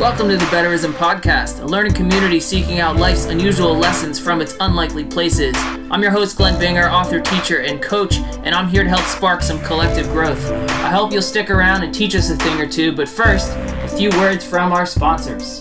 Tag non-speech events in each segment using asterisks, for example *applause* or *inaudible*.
Welcome to the Betterism Podcast, a learning community seeking out life's unusual lessons from its unlikely places. I'm your host, Glen Binger, author, teacher, and coach, and I'm here to help spark some collective growth. I hope you'll stick around and teach us a thing or two, but first, a few words from our sponsors.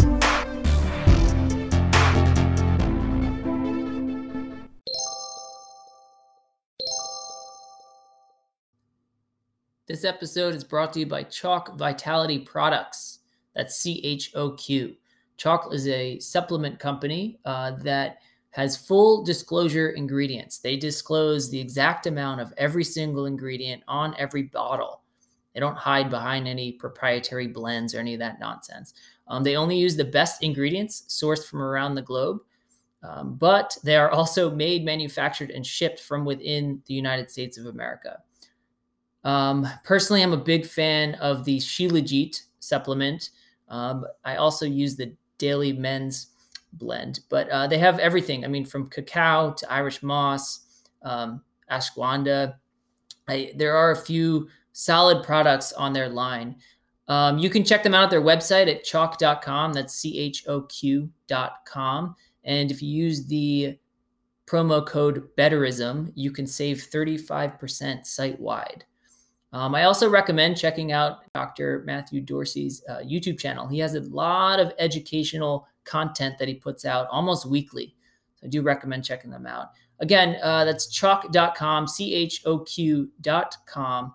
This episode is brought to you by Choq Vitality Products. That's C H O Q. Choq is a supplement company uh, that has full disclosure ingredients. They disclose the exact amount of every single ingredient on every bottle. They don't hide behind any proprietary blends or any of that nonsense. Um, they only use the best ingredients sourced from around the globe, um, but they are also made, manufactured, and shipped from within the United States of America. Um, personally, I'm a big fan of the Shilajit supplement. Um, I also use the Daily Men's blend, but uh, they have everything. I mean, from cacao to Irish moss, um, ashwagandha. I, there are a few solid products on their line. Um, you can check them out at their website at choq.com. That's C H O Q.com. And if you use the promo code BETTERISM, you can save 35% site wide. Um, I also recommend checking out Dr. Matthew Dorsey's uh, YouTube channel. He has a lot of educational content that he puts out almost weekly. So I do recommend checking them out. Again, uh, that's choq.com, C H O Q.com,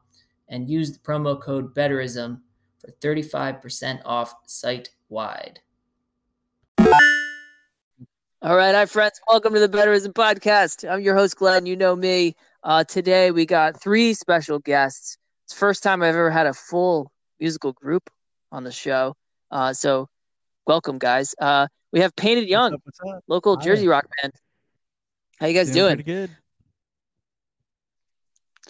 and use the promo code BETTERISM for 35% off site wide. All right, hi, friends. Welcome to the Betterism Podcast. I'm your host, Glen. You know me. Uh, today, we got three special guests. It's the first time I've ever had a full musical group on the show. Uh, so welcome, guys. Uh, we have Painted Young, What's up, what's up? local Hi. Jersey rock band. How you guys doing? Pretty good.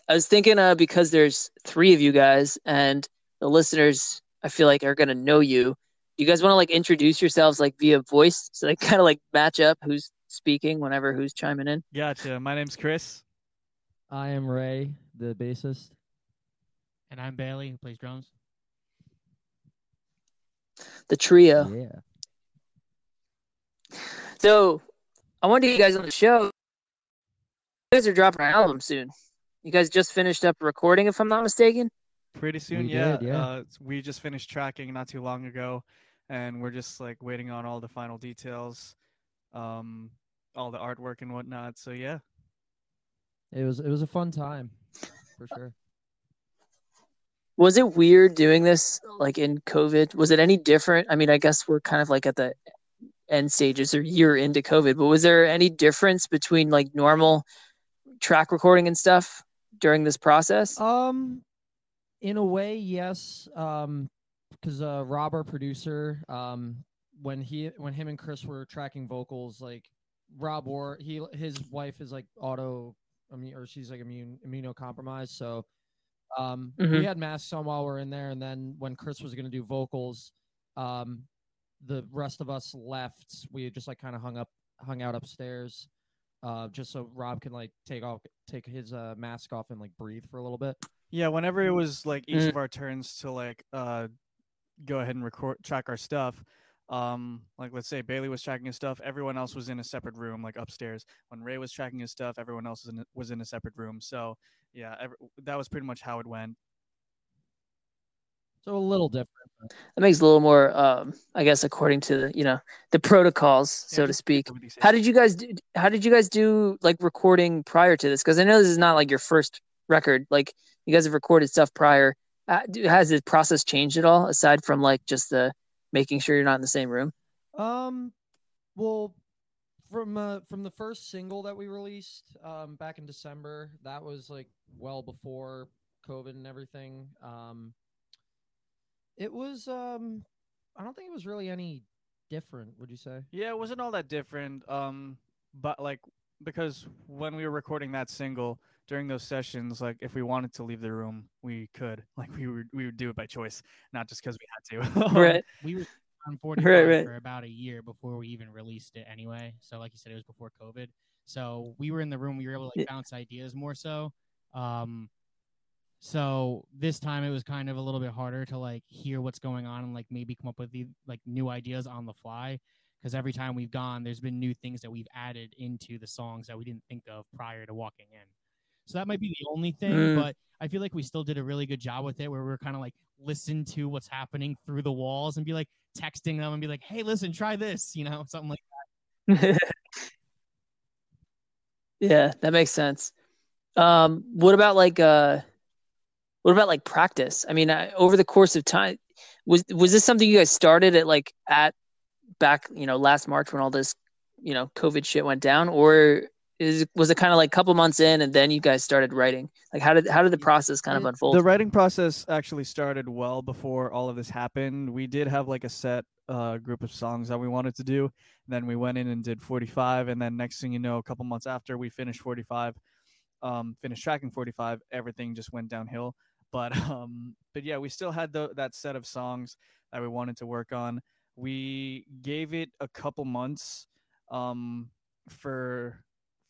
I was thinking uh, because there's three of you guys and the listeners, I feel like are gonna know you. You guys want to like introduce yourselves like via voice, so they *laughs* kind of like match up who's speaking whenever who's chiming in. Gotcha. My name's Chris. I am Ray, the bassist. And I'm Bailey, who plays drums. The trio. Yeah. So I wanted to get you guys on the show. You guys are dropping an album soon. You guys just finished up recording, if I'm not mistaken. Pretty soon, We yeah. did, yeah. Uh, we just finished tracking not too long ago, and we're just like waiting on all the final details, um, all the artwork and whatnot. So yeah, It was it was a fun time, for sure. Was it weird doing this like in COVID? Was it any different? I mean, I guess we're kind of like at the end stages or year into COVID, but was there any difference between like normal track recording and stuff during this process? Um, in a way, yes. Um, because uh, Rob, our producer, um, when he when him and Chris were tracking vocals, like Rob War, he his wife is like auto, I mean, or she's like immune immunocompromised, so. Um, Mhm. we had masks on while we're in there, and then when Chris was gonna do vocals, um, the rest of us left. We just like kind of hung up, hung out upstairs, uh, just so Rob can like take off, take his uh mask off and like breathe for a little bit. yeah. Whenever it was like each Mm. of our turns to like uh, go ahead and record track our stuff. Um, like let's say Bailey was tracking his stuff, everyone else was in a separate room, like upstairs. When Ray was tracking his stuff, everyone else was in a, was in a separate room. So yeah, ev that was pretty much how it went. So a little different. but- That makes a little more, um, I guess, according to the you know the protocols, so to speak. How did you guys do? How did you guys do like recording prior to this? Because I know this is not like your first record. Like you guys have recorded stuff prior. Uh, has the process changed at all aside from like just the making sure you're not in the same room? Um, well, from uh, from the first single that we released um back in December, that was like well before COVID and everything. Um, it was um, I don't think it was really any different. Would you say? Yeah, it wasn't all that different. Um, but like because when we were recording that single during those sessions, like if we wanted to leave the room, we could. *laughs* Like we would we would do it by choice, not just because we had to. *laughs* Um, Right. We were on *laughs* 45 Right, right. for about a year before we even released it anyway. So like you said, it was before COVID. So we were in the room, we were able to like Yeah. bounce ideas more so. Um So this time it was kind of a little bit harder to like hear what's going on and like maybe come up with the like new ideas on the fly. Because every time we've gone, there's been new things that we've added into the songs that we didn't think of prior to walking in. So that might be the only thing, Mm. but I feel like we still did a really good job with it where we are kind of like listen to what's happening through the walls and be like texting them and be like, hey, listen, try this, you know, *laughs* something like that. *laughs* yeah, that makes sense. Um, what about like uh, what about like practice? I mean, I, over the course of time, was was this something you guys started at like at back, you know, last March when all this, you know, COVID shit went down, or is was it kind of like a couple months in and then you guys started writing? Like, how did how did the process kind of unfold? The writing process actually started well before all of this happened. We did have like a set uh, group of songs that we wanted to do. then we went in and did 45, and then next thing you know, a couple months after we finished 45, um, finished tracking 45, everything just went downhill. But *laughs* um, but yeah, we still had the, that set of songs that we wanted to work on. We gave it a couple months um, for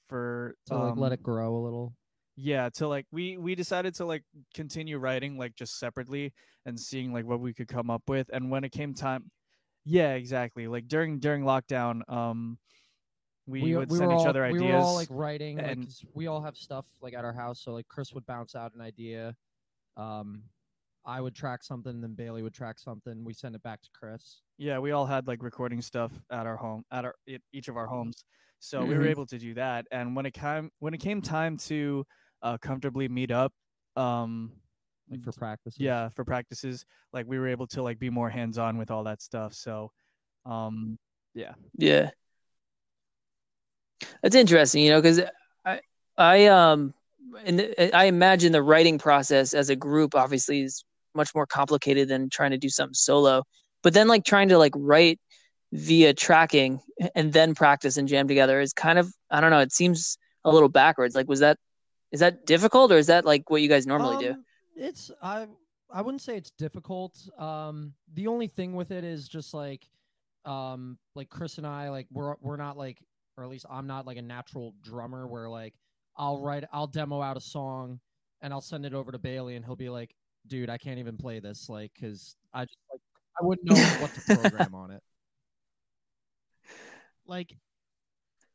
for to like let um, it grow a little. yeah to like we we decided to like continue writing like just separately and seeing like what we could come up with and when it came time yeah exactly like during during lockdown um we, would send were each all, other ideas We were all like writing, and- 'cause we all have stuff like at our house. So like Chris would bounce out an idea, um, I would track something, then Bailey would track something. We send it back to Chris. yeah we all had like recording stuff at our home at our each of our homes so we were Mhm. able to do that and when it came when it came time to uh comfortably meet up um Like for practice. yeah for practices like we were able to like be more hands on with all that stuff so um Yeah. Yeah, that's interesting, you know, because I, I, um, and I imagine the writing process as a group obviously is much more complicated than trying to do something solo. But then, like trying to like write via tracking and then practice and jam together is kind of I don't know. It seems a little backwards. Like, was that is that difficult or is that like what you guys normally do? Um, It's I I wouldn't say it's difficult. Um, the only thing with it is just like, um, like Chris and I like we're we're not like, or at least I'm not like a natural drummer where like I'll write I'll demo out a song and I'll send it over to Bailey and he'll be like, dude, I can't even play this like because I just like I wouldn't know what to *laughs* program on it. Like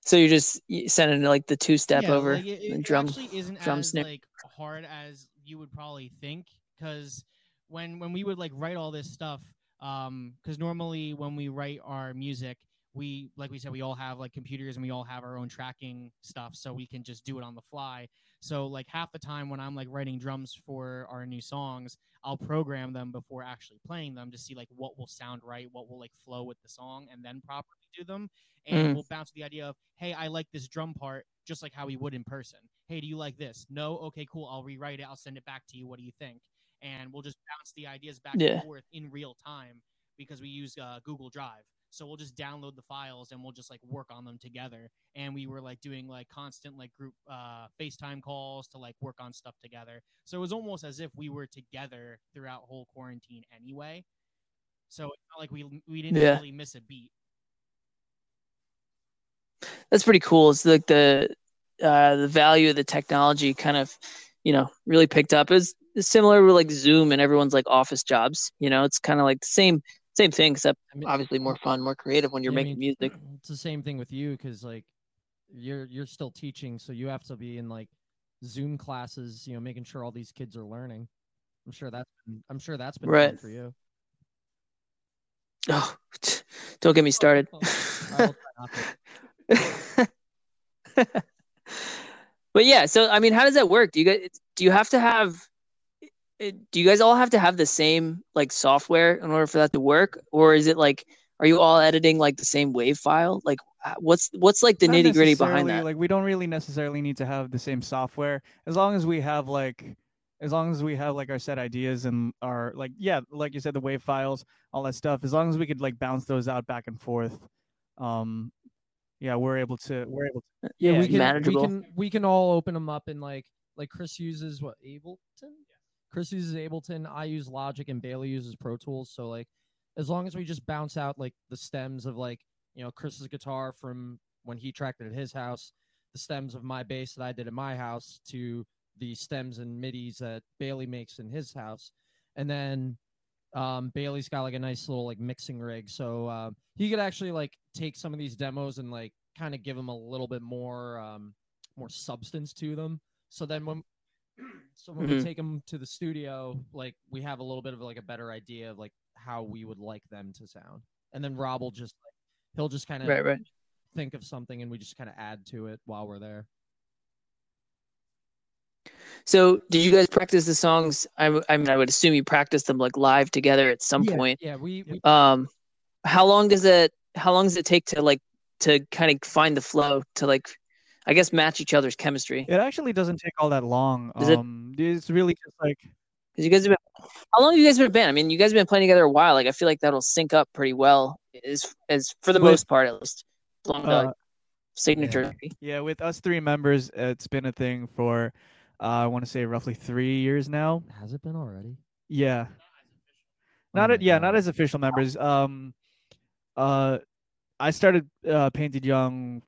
So you're just sending like the two step yeah, over like, it, it drum. actually isn't drum as snare. like hard as you would probably think because when when we would like write all this stuff um because normally when we write our music we like we said we all have like computers and we all have our own tracking stuff so we can just do it on the fly so like half the time when i'm like writing drums for our new songs i'll program them before actually playing them to see like what will sound right what will like flow with the song and then properly do them. And Mm. we'll bounce the idea of hey i like this drum part just like how we would in person. Hey do you like this? No? Okay cool. I'll rewrite it. I'll send it back to you. What do you think? And we'll just bounce the ideas back Yeah. and forth in real time because we use uh, google drive so we'll just download the files and we'll just like work on them together and we were like doing like constant like group uh facetime calls to like work on stuff together so it was almost as if we were together throughout whole quarantine anyway so it's not like we we didn't Yeah. really miss a beat that's pretty cool. It's like the uh, the value of the technology kind of, you know, really picked up. It's, it's similar with like Zoom and everyone's like office jobs. You know, it's kind of like the same same thing, except I mean, obviously more fun, more creative when you're Yeah, I making mean, music. Uh, it's the same thing with you because like you're you're still teaching, so you have to be in like Zoom classes, you know, making sure all these kids are learning. I'm sure that's been, I'm sure that's been Right. for you. Oh, *laughs* don't get me started. Oh, I will try not to. *laughs* but yeah, so I mean, how does that work? Do you guys do you have to have it- do you guys all have to have the same like software in order for that to work, or is it like are you all editing like the same wave file? Like, what's what's like the Not nitty gritty behind necessarily, that? Like we don't really necessarily need to have the same software as long as we have like as long as we have like our set ideas and our like yeah, like you said, the wave files, all that stuff. As long as we could like bounce those out back and forth, um, yeah, we're able to we're able to Yeah, we can manageable. we can we can all open them up and like like Chris uses what Ableton. Chris uses Ableton. I use Logic, and Bailey uses Pro Tools. So like, as long as we just bounce out like the stems of like you know Chris's guitar from when he tracked it at his house, the stems of my bass that I did at my house to the stems and midis that Bailey makes in his house, and then um, Bailey's got like a nice little like mixing rig, so uh, he could actually like take some of these demos and like kind of give them a little bit more um, more substance to them. So then when *clears throat* so when we Mhm. take them to the studio, like we have a little bit of like a better idea of like how we would like them to sound, and then Rob will just like he'll just kind of Right, right. think of something and we just kind of add to it while we're there. So, did you guys practice the songs? I mean, I would assume you practice them like live together at some yeah, point. Yeah, we, we Um, how long does it? How long does it take to like to kind of find the flow to like, I guess, match each other's chemistry? It actually doesn't take all that long. Is it- Um, it's really just like Because you guys have been, how long have you guys been a band? I mean, you guys have been playing together a while. Like, I feel like that'll sync up pretty well, as as for the With- most part, at least. Long as uh, like, signature. yeah, with us three members, it's been a thing for uh, I want to say roughly three years now. has it been already? Yeah, Oh not my a, yeah, not as official members. Um, uh, I started uh, Painted Young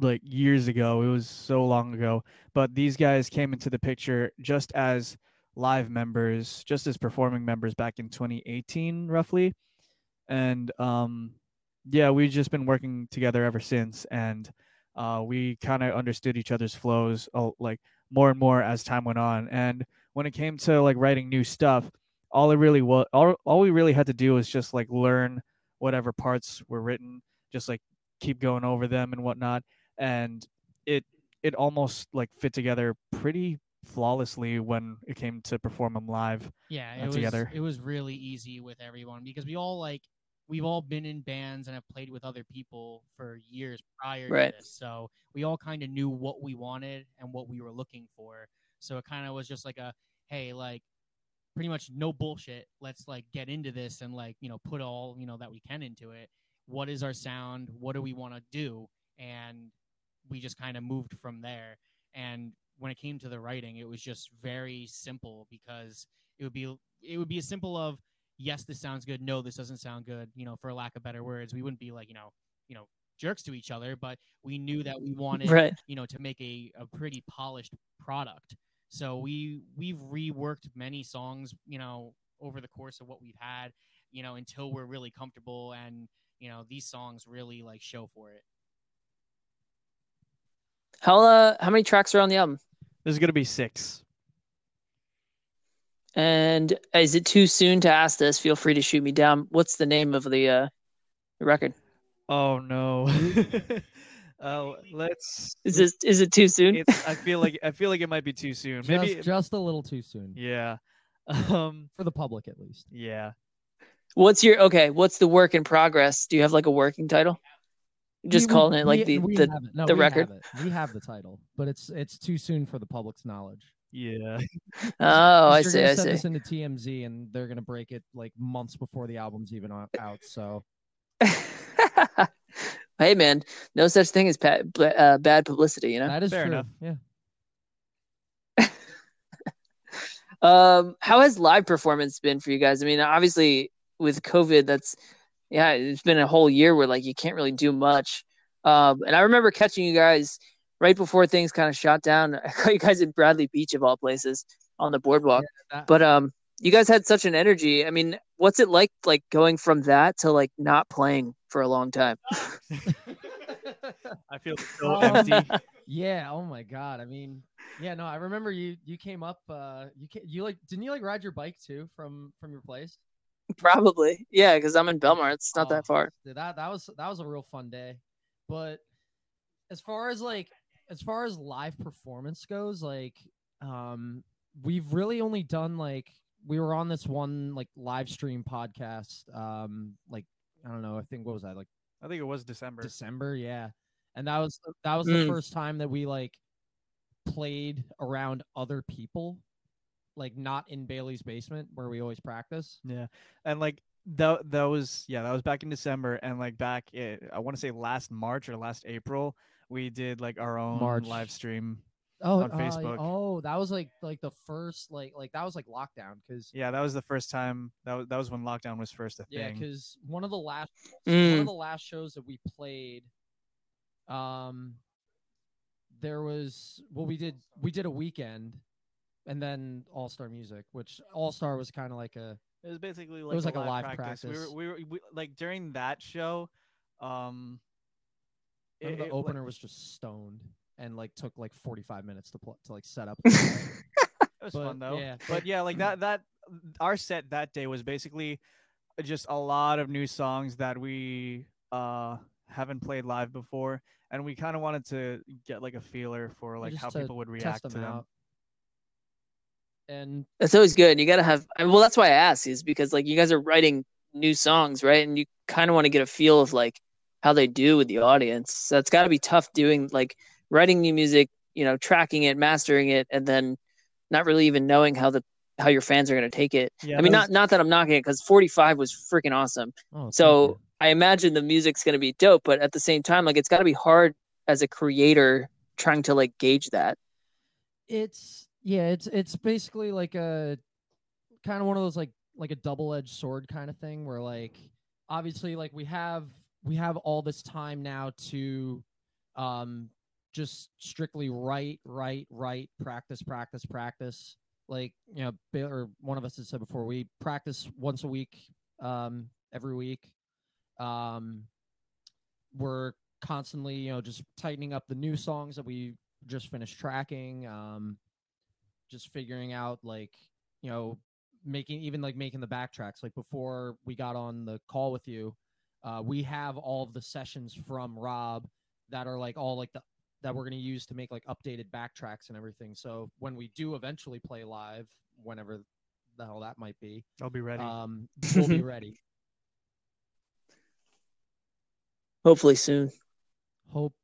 like years ago. It was so long ago, but these guys came into the picture just as live members, just as performing members back in 2018, roughly. And um, yeah, we've just been working together ever since, and uh, we kind of understood each other's flows, like more and more as time went on. And when it came to like writing new stuff, all it really was, all, all we really had to do was just like learn whatever parts were written, just like keep going over them and whatnot, and it it almost like fit together pretty flawlessly when it came to perform them live. Yeah, uh, it was together. it was really easy with everyone because we all like we've all been in bands and have played with other people for years prior Right. to this. So we all kind of knew what we wanted and what we were looking for. So it kind of was just like a hey, like pretty much no bullshit. Let's like get into this and like, you know, put all, you know, that we can into it. What is our sound? What do we want to do? And we just kind of moved from there. And when it came to the writing, it was just very simple because it would be it would be as simple of yes, this sounds good. No, this doesn't sound good. You know, for lack of better words, we wouldn't be like you know, you know, jerks to each other, but we knew that we *laughs* wanted Right. you know to make a, a pretty polished product. So we we've reworked many songs, you know, over the course of what we've had, you know, until we're really comfortable and you know these songs really like show for it. How uh, how many tracks are on the album? There's gonna be six. And is it too soon to ask this? Feel free to shoot me down. What's the name of the uh the record? Oh no. *laughs* uh, let's. Is this is it too soon? It's, I feel like I feel like it might be too soon. Maybe. just, just a little too soon yeah. Um. for the public at least. Yeah. What's your okay? What's the work in progress? Do you have like a working title? Just We- calling we- it like we- the we the. No, the we record? Have. We have the title, but it's it's too soon for the public's knowledge. Yeah. *laughs* Oh, I They're see, I send see. this into TMZ, and they're gonna break it like months before the album's even *laughs* out. So *laughs* hey man, no such thing as pa- uh, bad publicity, you know. that is Fair true. enough. Yeah. Um, how has live performance been for you guys? I mean, obviously with COVID, that's yeah, it's been a whole year where like you can't really do much. Um, and I remember catching you guys right before things kind of shot down. *laughs* I caught you guys at Bradley Beach of all places on the boardwalk. That- But um, you guys had such an energy. I mean, what's it like like going from that to like not playing for a long time? *laughs* I feel so Um, empty. *laughs* yeah. Oh my god. I mean, yeah. No, I remember you. You came up. Uh, you ca- you like didn't you like ride your bike too from from your place? *laughs* Probably, yeah, because I'm in Belmar. It's not Oh, that far. dude, that that was that was a real fun day. But as far as like as far as live performance goes, like um we've really only done like we were on this one like live stream podcast um like I don't know, I think what was that like I think it was December. December, yeah. And that was that was Mm. the first time that we like played around other people like not in Bailey's basement where we always practice. Yeah, and like that that was yeah that was back in December, and like back i I want to say last March or last April, we did like our own March. live stream. Oh, on uh, Facebook. oh, that was like like the first like like that was like lockdown because Yeah, that was the first time. That was that was when lockdown was first a thing. yeah, because one of the last one Mm. of the last shows that we played, um, there was well we did we did a weekend and then All Star Music, which All Star was kind of like a It was basically like it was like a live, live practice. We were, we were we, like during that show. Um, it- remember it, the like- opener was just stoned and like took like 45 minutes to pl- to like set up. *laughs* It was But, fun though. yeah, but yeah, like that that our set that day was basically just a lot of new songs that we uh haven't played live before, and we kind of wanted to get like a feeler for like how to people would test react to them them. out. And That's always good. You gotta have. Well, that's why I asked is because like you guys are writing new songs, right? And you kind of want to get a feel of like how they do with the audience. So it's got to be tough doing like writing new music, you know, tracking it, mastering it, and then not really even knowing how the how your fans are going to take it. Yeah, I mean, not not that I'm knocking it because 45 was freaking awesome. oh, So. I imagine the music's going to be dope, but at the same time, like it's got to be hard as a creator trying to like gauge that. it's yeah, it's it's basically like a kind of one of those like like a double-edged sword kind of thing where like obviously like we have we have all this time now to um just strictly write write write practice practice practice. Like you know Ba- or one of us has said before we practice once a week um every week. Um we're constantly you know just tightening up the new songs that we just finished tracking. Um just figuring out like you know making even like making the backtracks. Like before we got on the call with you uh we have all of the sessions from rob that are like all like the that we're going to use to make like updated backtracks and everything. So when we do eventually play live whenever the hell that might be I'll be ready. um *laughs* we'll be ready. Hopefully soon. hope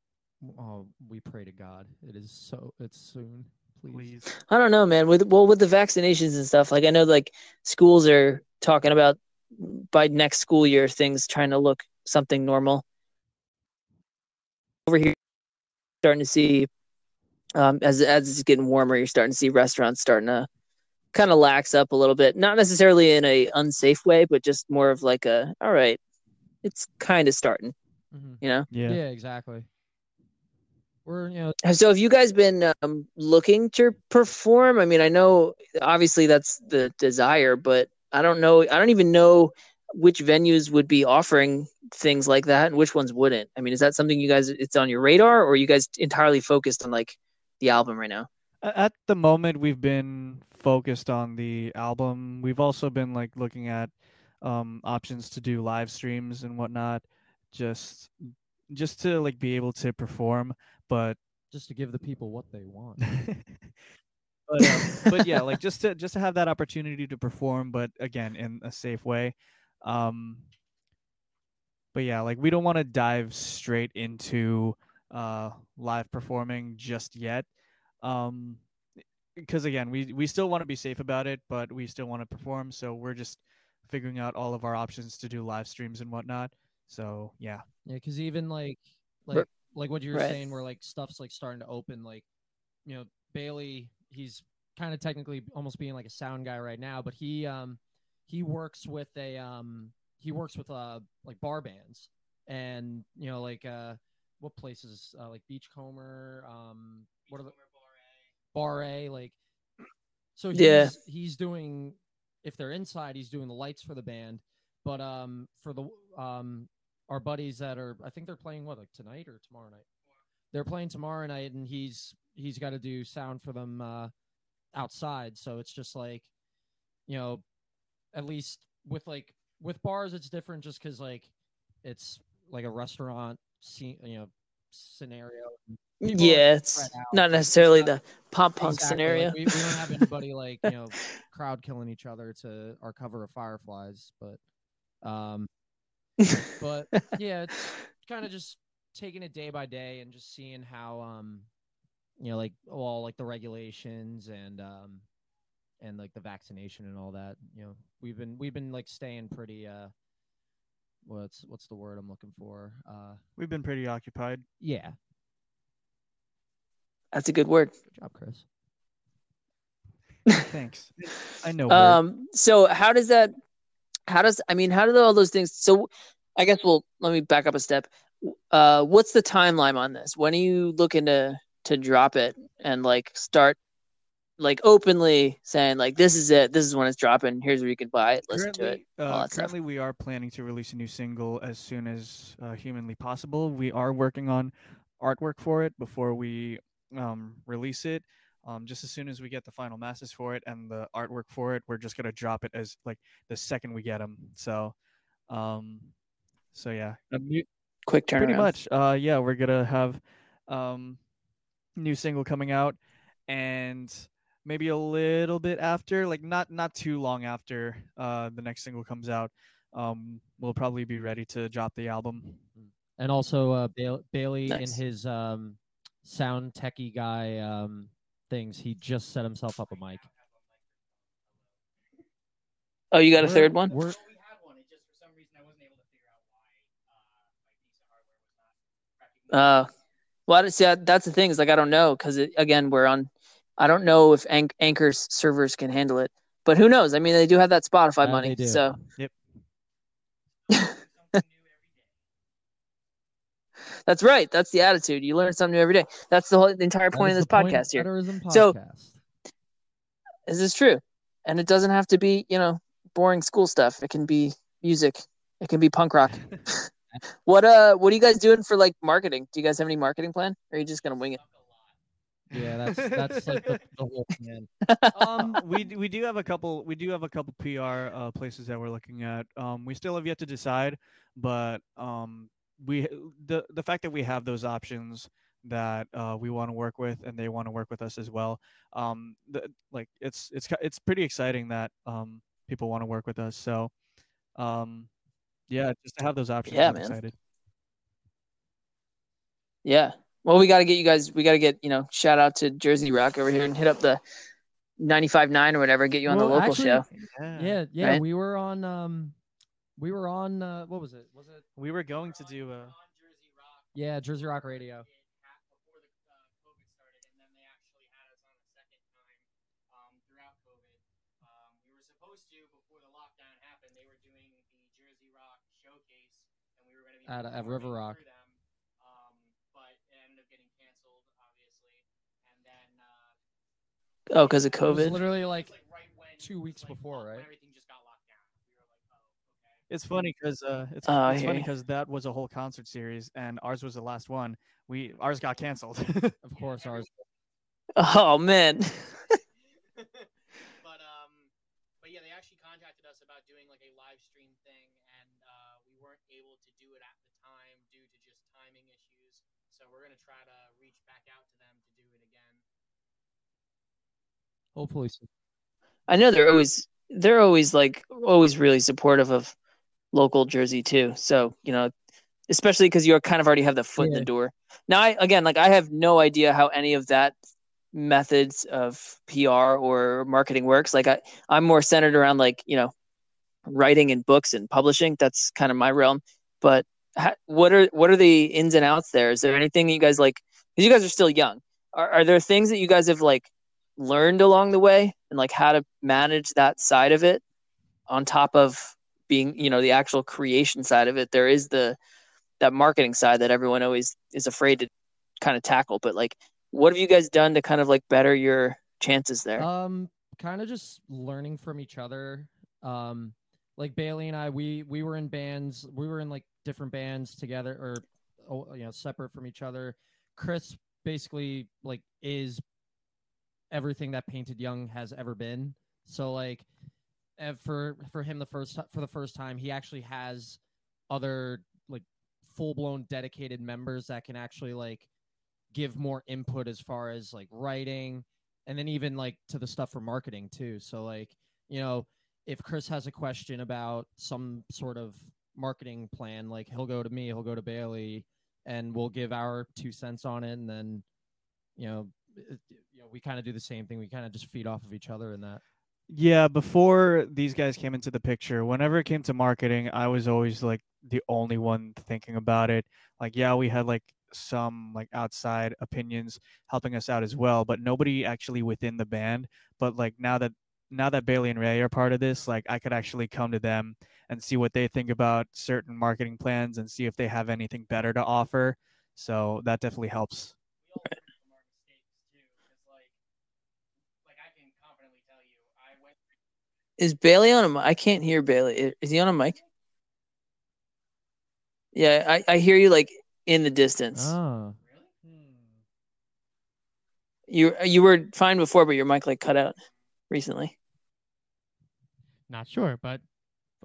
oh we pray to god. It is so it's soon please, Please. I don't know, man. With well, with the vaccinations and stuff, like I know, like schools are talking about by next school year things trying to look something normal. Over here, starting to see, um, as as it's getting warmer, you're starting to see restaurants starting to kind of lax up a little bit. Not necessarily in a unsafe way, but just more of like a, all right, it's kind of starting. Mhm. You know. Yeah. yeah exactly we're you know So have you guys been um, looking to perform? I mean, I know obviously that's the desire, but I don't know. I don't even know which venues would be offering things like that and which ones wouldn't. I mean, is that something you guys it's on your radar or are you guys entirely focused on like the album right now? At the moment, we've been focused on the album. We've also been like looking at um, options to do live streams and whatnot, just just to like be able to perform. But just to give the people what they want *laughs* but, um, but yeah, like just to just to have that opportunity to perform, but again in a safe way. Um, but yeah, like we don't want to dive straight into uh, live performing just yet, um, because again, we we still want to be safe about it, but we still want to perform. So we're just figuring out all of our options to do live streams and whatnot. So yeah, Yeah, because even like like like what you were Right. saying, where like stuff's like starting to open. Like, you know, Bailey, he's kind of technically almost being like a sound guy right now, but he um he works with a um he works with uh like bar bands and you know like uh what places uh, like Beachcomber um what are the Bar A like so he's Yeah. he's doing if they're inside he's doing the lights for the band but um for the um our buddies that are I think they're playing what like tonight or tomorrow night. They're playing tomorrow night and he's he's got to do sound for them uh outside. So it's just like you know at least with like with bars it's different just cuz like it's like a restaurant scene, you know scenario. People yeah, it's not necessarily the pop punk Exactly, scenario. Like, we, we don't have *laughs* anybody like you know crowd killing each other to our cover of Fireflies, but um *laughs* but yeah, it's kind of just taking it day by day and just seeing how um you know like all like the regulations and um and like the vaccination and all that you know we've been we've been like staying pretty uh what's what's the word i'm looking for uh we've been pretty occupied. yeah That's a good word. good job chris *laughs* Thanks. I know. word. Um, so how does that? How does I mean? How do all those things? So, I guess we'll let me back up a step. Uh, what's the timeline on this? When are you looking to to drop it and like start like openly saying like this is it, this is when it's dropping. Here's where you can buy it, listen to it. Currently, uh, that stuff. we are planning to release a new single as soon as uh, humanly possible. We are working on artwork for it before we um, release it. Um, just as soon as we get the final masters for it and the artwork for it, we're just gonna drop it as like the second we get them. So, um, so yeah, a new, Quick turnaround. pretty much. Uh, yeah, we're gonna have um, new single coming out, and maybe a little bit after, like not not too long after uh, the next single comes out, um, we'll probably be ready to drop the album. And also uh, Ba- Bailey Nice. in his um, sound techie guy um, things, he just set himself up a mic. Oh, you got a We're- third one? We're, one. It just for some reason I wasn't able to figure out uh, my piece of hardware was not well, I don't see. I- That's the thing is like I don't know because again we're on. I don't know if Anch- Anchor's servers can handle it, but who knows? I mean, they do have that Spotify Uh, money, so. do. *laughs* so that's right. That's the attitude. You learn something new every day. That's the whole the entire point of this point podcast here. Betterism So- podcast. This is true, and it doesn't have to be you know boring school stuff. It can be music. It can be punk rock. *laughs* what uh? What are you guys doing for like marketing? Do you guys have any marketing plan? Or are you just gonna wing it? yeah, that's that's like the, the whole plan. *laughs* um, we we do have a couple. We do have a couple PR uh, places that we're looking at. Um, we still have yet to decide, but um, we the the fact that we have those options that uh, we want to work with and they want to work with us as well. Um, the, like it's it's it's pretty exciting that um people want to work with us. So, um, yeah, just to have those options. Yeah, I'm man. excited. Yeah. Well, we got to get you guys. We got to get you know shout out to Jersey Rock over here and hit up the 95.9 or whatever. Get you on the local actually, show. Yeah, yeah, Right? we were on um, we were on uh, what was it? Was it we were going to do a. Jersey Rock. yeah, Jersey Rock Radio. before the uh, COVID started, and then they actually had us on a second time um, throughout COVID. Um, we were supposed to before the lockdown happened. They were doing the Jersey Rock showcase, and we were going to be At- at River Rock. them. Um, but it ended up getting canceled, obviously, and then uh, Oh, because of It was COVID. literally it was, like right when two weeks like, before, when right? Everything just got locked down. We were like, oh, okay. It's funny because uh, it's, Oh, it's hear funny because that was a whole concert series and ours was the last one. We ours got canceled. *laughs* Of course, ours. Oh man. *laughs* but um, but yeah, they actually contacted us about doing like a live stream thing, and uh, we weren't able to do it at the time due to just timing issues. So we're gonna try to reach back out to them to do it again. Hopefully. I know they're always they're always like always really supportive of local Jersey too. So you know, especially because you kind of already have the foot in the door. Now, I again like I have no idea how any of that methods of PR or marketing works. Like I I'm more centered around like you know writing and books and publishing. That's kind of my realm. But ha- what are what are the ins and outs there? Is there anything that you guys like? Because you guys are still young. Are, are there things that you guys have like learned along the way and like how to manage that side of it on top of being you know the actual creation side of it there is the that marketing side that everyone always is afraid to kind of tackle but like what have you guys done to kind of like better your chances there Um, kind of just learning from each other. Um, like Bailey and I, we we were in bands. We were in like different bands together, or you know, separate from each other. Chris basically like is everything that Painted Young has ever been. So like, Uh, for for him the first for the first time, he actually has other like full blown dedicated members that can actually like give more input as far as like writing and then even like to the stuff for marketing too. So like, you know, if Chris has a question about some sort of marketing plan, like he'll go to me, he'll go to Bailey, and we'll give our two cents on it, and then, you know, you know, we kind of do the same thing. We kind of just feed off of each other in that. Yeah, before these guys came into the picture, whenever it came to marketing, I was always like the only one thinking about it. Like, yeah, we had like some like outside opinions helping us out as well, but nobody actually within the band. But like now that now that Bailey and Ray are part of this, like I could actually come to them and see what they think about certain marketing plans and see if they have anything better to offer. So that definitely helps. We all learn from our mistakes too, because like, like I Is Bailey on a mic? I can't hear Bailey. Is he on a mic? Yeah, I, I hear you like in the distance. Oh. You you were fine before, but your mic like cut out recently. Not sure, but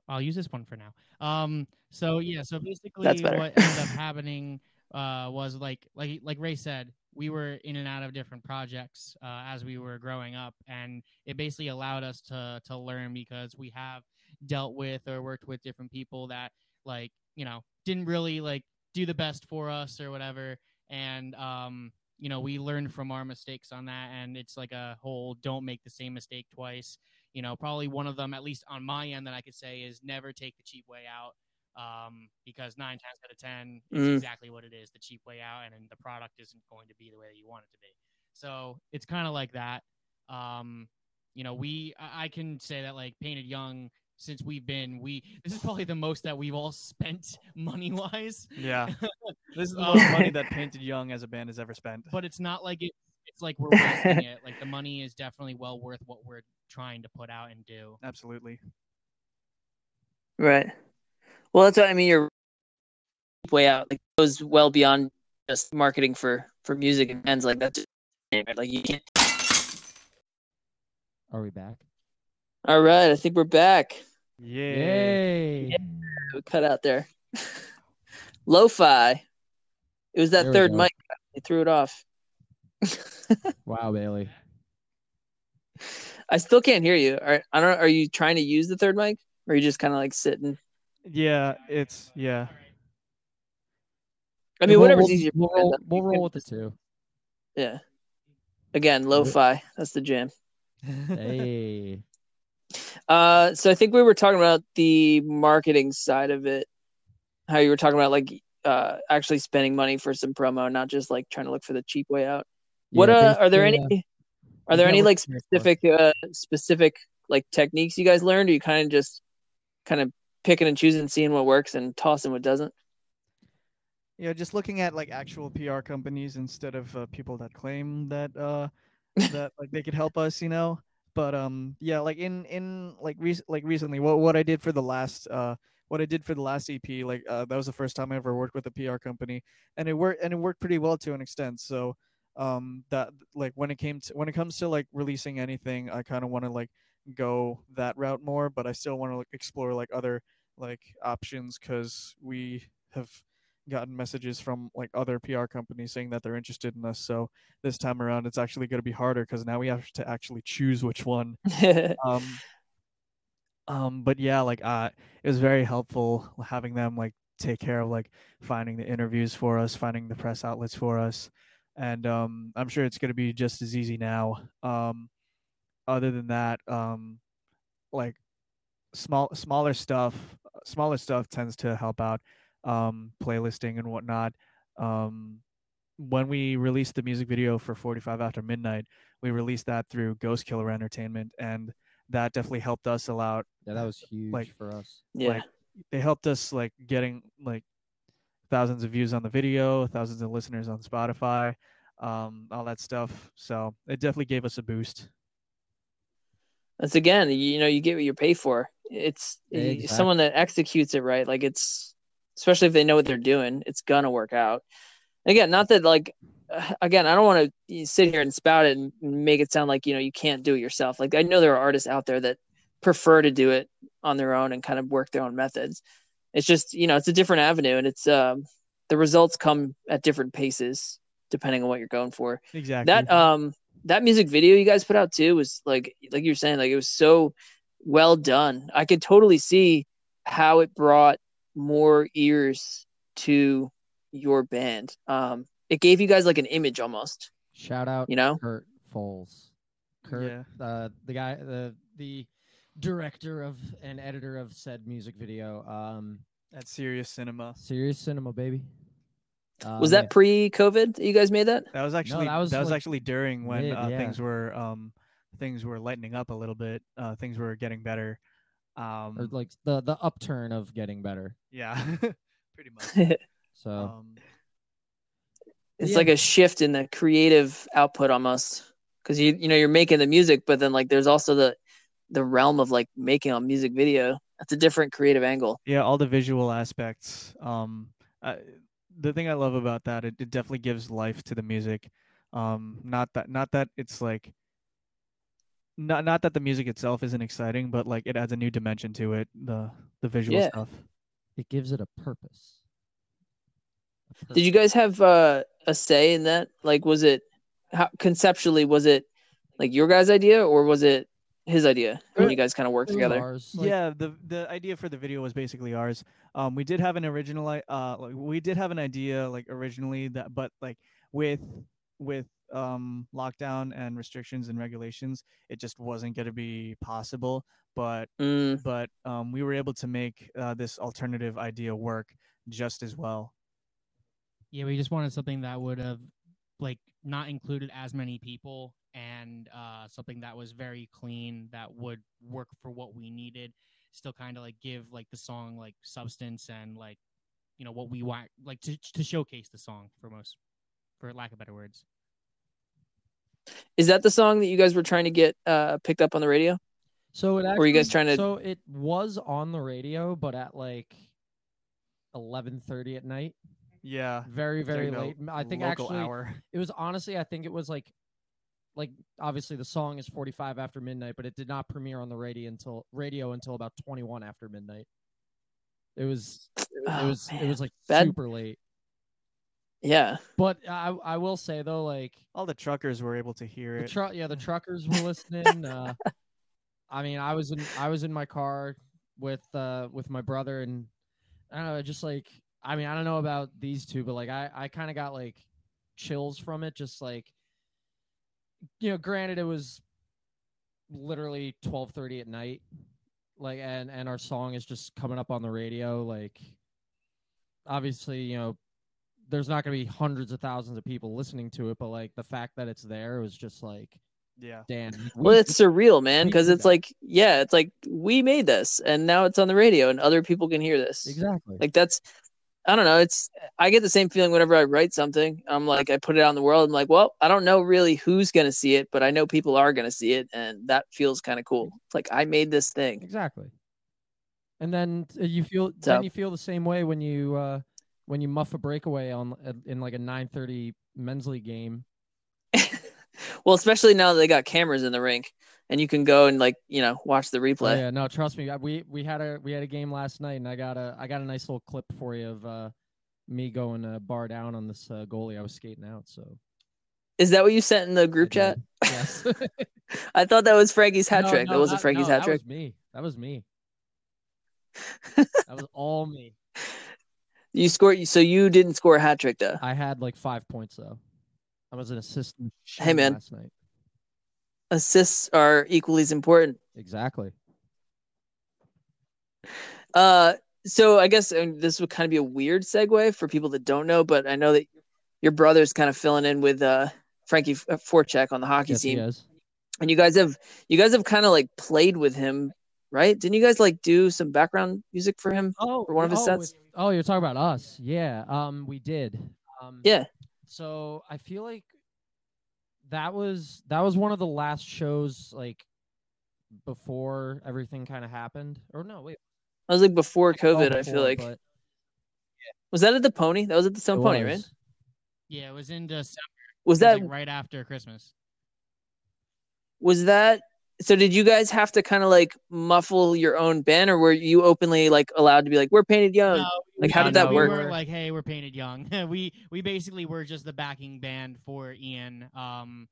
I'll use this one for now. Um, so yeah, so basically what ended up happening uh, was like like like Ray said, we were in and out of different projects uh, as we were growing up, and it basically allowed us to to learn because we have dealt with or worked with different people that like you know didn't really like do the best for us or whatever, and um you know we learned from our mistakes on that, and it's like a whole don't make the same mistake twice. You know, probably one of them, at least on my end, that I could say is never take the cheap way out um, because nine times out of ten, it's Mm. exactly what it is, the cheap way out, and then the product isn't going to be the way that you want it to be. So it's kind of like that. Um, you know, we I I can say that like Painted Young, since we've been we this is probably the most that we've all *laughs* spent money wise, Yeah, *laughs* this is the Um, most money *laughs* that Painted Young as a band has ever spent. but it's not like it, it's like we're wasting it. Like the money is definitely well worth what we're trying to put out and do. Absolutely. Right. Well, that's what I mean. You're way out. Like goes well beyond just marketing for for music and bands like that. Like you can't. Are we back? All right, I think we're back. Yeah. Yay! We cut out there. *laughs* Lo-fi. It was that There third mic. They threw it off. *laughs* Wow, Bailey. I still can't hear you. Are I don't. Are you trying to use the third mic, or are you just kind of like sitting? Yeah, it's yeah. I mean, We'll- whatever's we'll, easier. We'll for you, roll, we'll roll with the two. Yeah. Again, lo-fi. That's the jam. Hey. *laughs* *laughs* Uh, so I think we were talking about the marketing side of it. How you were talking about like uh actually spending money for some promo, not just like trying to look for the cheap way out. What uh are there any uh, are there any like you're here for. specific uh specific like techniques you guys learned or you kind of just kind of picking and choosing seeing what works and tossing what doesn't? Yeah, just looking at like actual PR companies instead of uh, people that claim that uh that like they could help us, you know. But um yeah, like in in like rec- like recently what what I did for the last uh what I did for the last EP, like uh, that was the first time I ever worked with a PR company and it worked and it worked pretty well to an extent. So um that like when it came to when it comes to like releasing anything, I kind of want to like go that route more, but I still want to like, explore like other like options cuz we have gotten messages from like other PR companies saying that they're interested in us. So this time around, it's actually going to be harder because now we have to actually choose which one. *laughs* Um, um, but yeah, like uh, it was very helpful having them like take care of like finding the interviews for us, finding the press outlets for us, and um, I'm sure it's going to be just as easy now. Um, other than that, um, like small smaller stuff, smaller stuff tends to help out um, playlisting and whatnot. Um, when we released the music video for 45 After Midnight, we released that through Ghost Killer Entertainment, and that definitely helped us a lot. Yeah, that was huge Like- for us. yeah. Like, they helped us like getting like thousands of views on the video, thousands of listeners on Spotify, um, all that stuff. So it definitely gave us a boost. That's again, you know, you get what you pay for. It's Exactly. someone that executes it right. Like it's, especially if they know what they're doing, it's gonna work out. Again, not that like, *sighs* again, I don't want to sit here and spout it and make it sound like you know you can't do it yourself. Like I know there are artists out there that prefer to do it on their own and kind of work their own methods. It's just you know it's a different avenue, and it's um the results come at different paces depending on what you're going for Exactly. that um that music video you guys put out too was like like you were saying like it was so well done i could totally see how it brought more ears to your band um it gave you guys like an image almost Shout out you know Kurt Foles. Kurt, Yeah. uh, the guy, the the director of and editor of said music video. Um, At Serious Cinema. serious cinema, baby. Was that pre-covid that you guys made that That was actually that was, like, actually during when mid, uh, yeah. things were um things were lightening up a little bit. Uh, things were getting better. Um, or like the the upturn of getting better? yeah, *laughs* pretty much. *laughs* So Um, it's Yeah. like a shift in the creative output almost because you you know you're making the music but then like there's also the the realm of like making a music video. That's a different creative angle. Yeah, all the visual aspects. Um, uh, the thing I love about that, it, it definitely gives life to the music. Um, not that not that it's like not not that the music itself isn't exciting, but like it adds a new dimension to it. The the visual Yeah. stuff. It gives it a purpose. A Did you guys have uh, a say in that? Like, was it how conceptually was it like your guys' idea or was it his idea when you guys kind of worked together? ours, like- yeah, the the idea for the video was basically ours. Um, we did have an original, uh, like, we did have an idea like originally that, but like with with um lockdown and restrictions and regulations, it just wasn't going to be possible. But Mm, but um, we were able to make uh, this alternative idea work just as well. Yeah, we just wanted something that would have like not included as many people and uh something that was very clean that would work for what we needed. Still kind of like give like the song like substance and like you know what we want like to to showcase the song for most for lack of better words. is that the song that you guys were trying to get uh, picked up on the radio? So it actually, Were you guys trying to- So it was on the radio, but at like eleven thirty at night. Yeah, Very very during the late. I think actually hour. it was honestly I think it was like like obviously the song is 45 after midnight but it did not premiere on the radio until radio until about 21 after midnight it was it Oh, was it was like Bad- super late Yeah. but i i will say though like All the truckers were able to hear the it. truck yeah the truckers were listening uh i mean i was in i was in my car with uh with my brother and i don't know just like i mean i don't know about these two but like i i kind of got like chills from it just like you know granted it was literally 12:30 at night like and and our song is just coming up on the radio like obviously you know there's not going to be hundreds of thousands of people listening to it but like the fact that it's there was just like Yeah, damn *laughs* Well, it's surreal, man, because it's that. like, yeah, it's like we made this and now it's on the radio and other people can hear this. exactly Like that's I don't know, it's I get the same feeling whenever I write something. I'm like I put it out in the world. I'm like, well, I don't know really who's gonna see it, but I know people are gonna see it, and that feels kind of cool. It's like I made this thing. exactly and then uh, you feel So- then you feel the same way when you uh when you muff a breakaway on uh, in like a 9:30 men's league game *laughs* well, especially now that they got cameras in the rink and you can go and like, you know, watch the Oh, replay. yeah, no, trust me. We we had a we had a game last night, and I got a I got a nice little clip for you of uh, me going uh, bar down on this uh, goalie. I was skating out, so Is that what you sent in the group chat? Yes, *laughs* *laughs* I thought that was Frankie's hat No, trick. no, that wasn't Frankie's no, hat trick. That was me. That was me. *laughs* that was all me. You scored so you didn't score a hat trick though. I had like five points though. I was an assistant. Hey, man. last night. Assists are equally as important. Exactly. Uh, so I guess um, this would kind of be a weird segue for people that don't know, but I know that your brother's kind of filling in with uh Frankie F- Forchek on the hockey Yes, team, and you guys have you guys have kind of like played with him, right? Didn't you guys like do some background music for him? Oh, for one of his oh, sets? with- oh, you're talking about us. Yeah. Um, we did. Um, Yeah. So I feel like that was that was one of the last shows like before everything kind of happened. Or no, wait. I was like before oh, COVID. I feel like but was that at the Pony? That was at the Stone it Pony, right? Yeah, it was in December. Was It was, that like, right after Christmas? was that? So did you guys have to kind of like muffle your own band, or were you openly like allowed to be like, "We're painted young"? No, Like, how did that we work? weren't like, hey, we're painted young. *laughs* we we basically were just the backing band for Ian. Um,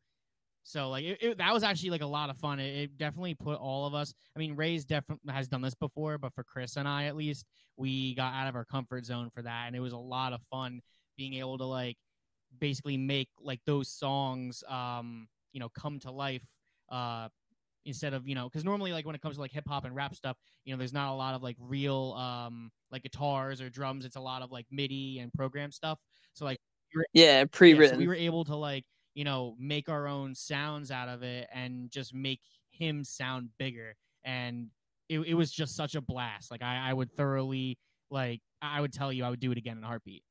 so like it, it, that was actually like a lot of fun. It, it definitely put all of us. I mean, Ray's definitely has done this before, but for Chris and I, at least, we got out of our comfort zone for that, and it was a lot of fun being able to like basically make like those songs, um, you know, come to life. Uh, instead of you know because normally like when it comes to like hip hop and rap stuff you know there's not a lot of like real um like guitars or drums. It's a lot of like midi and program stuff. So like Yeah, yeah, pre-written. so we were able to like you know make our own sounds out of it and just make him sound bigger. And it, it was just such a blast. Like I, I would thoroughly like i would tell you i would do it again in a heartbeat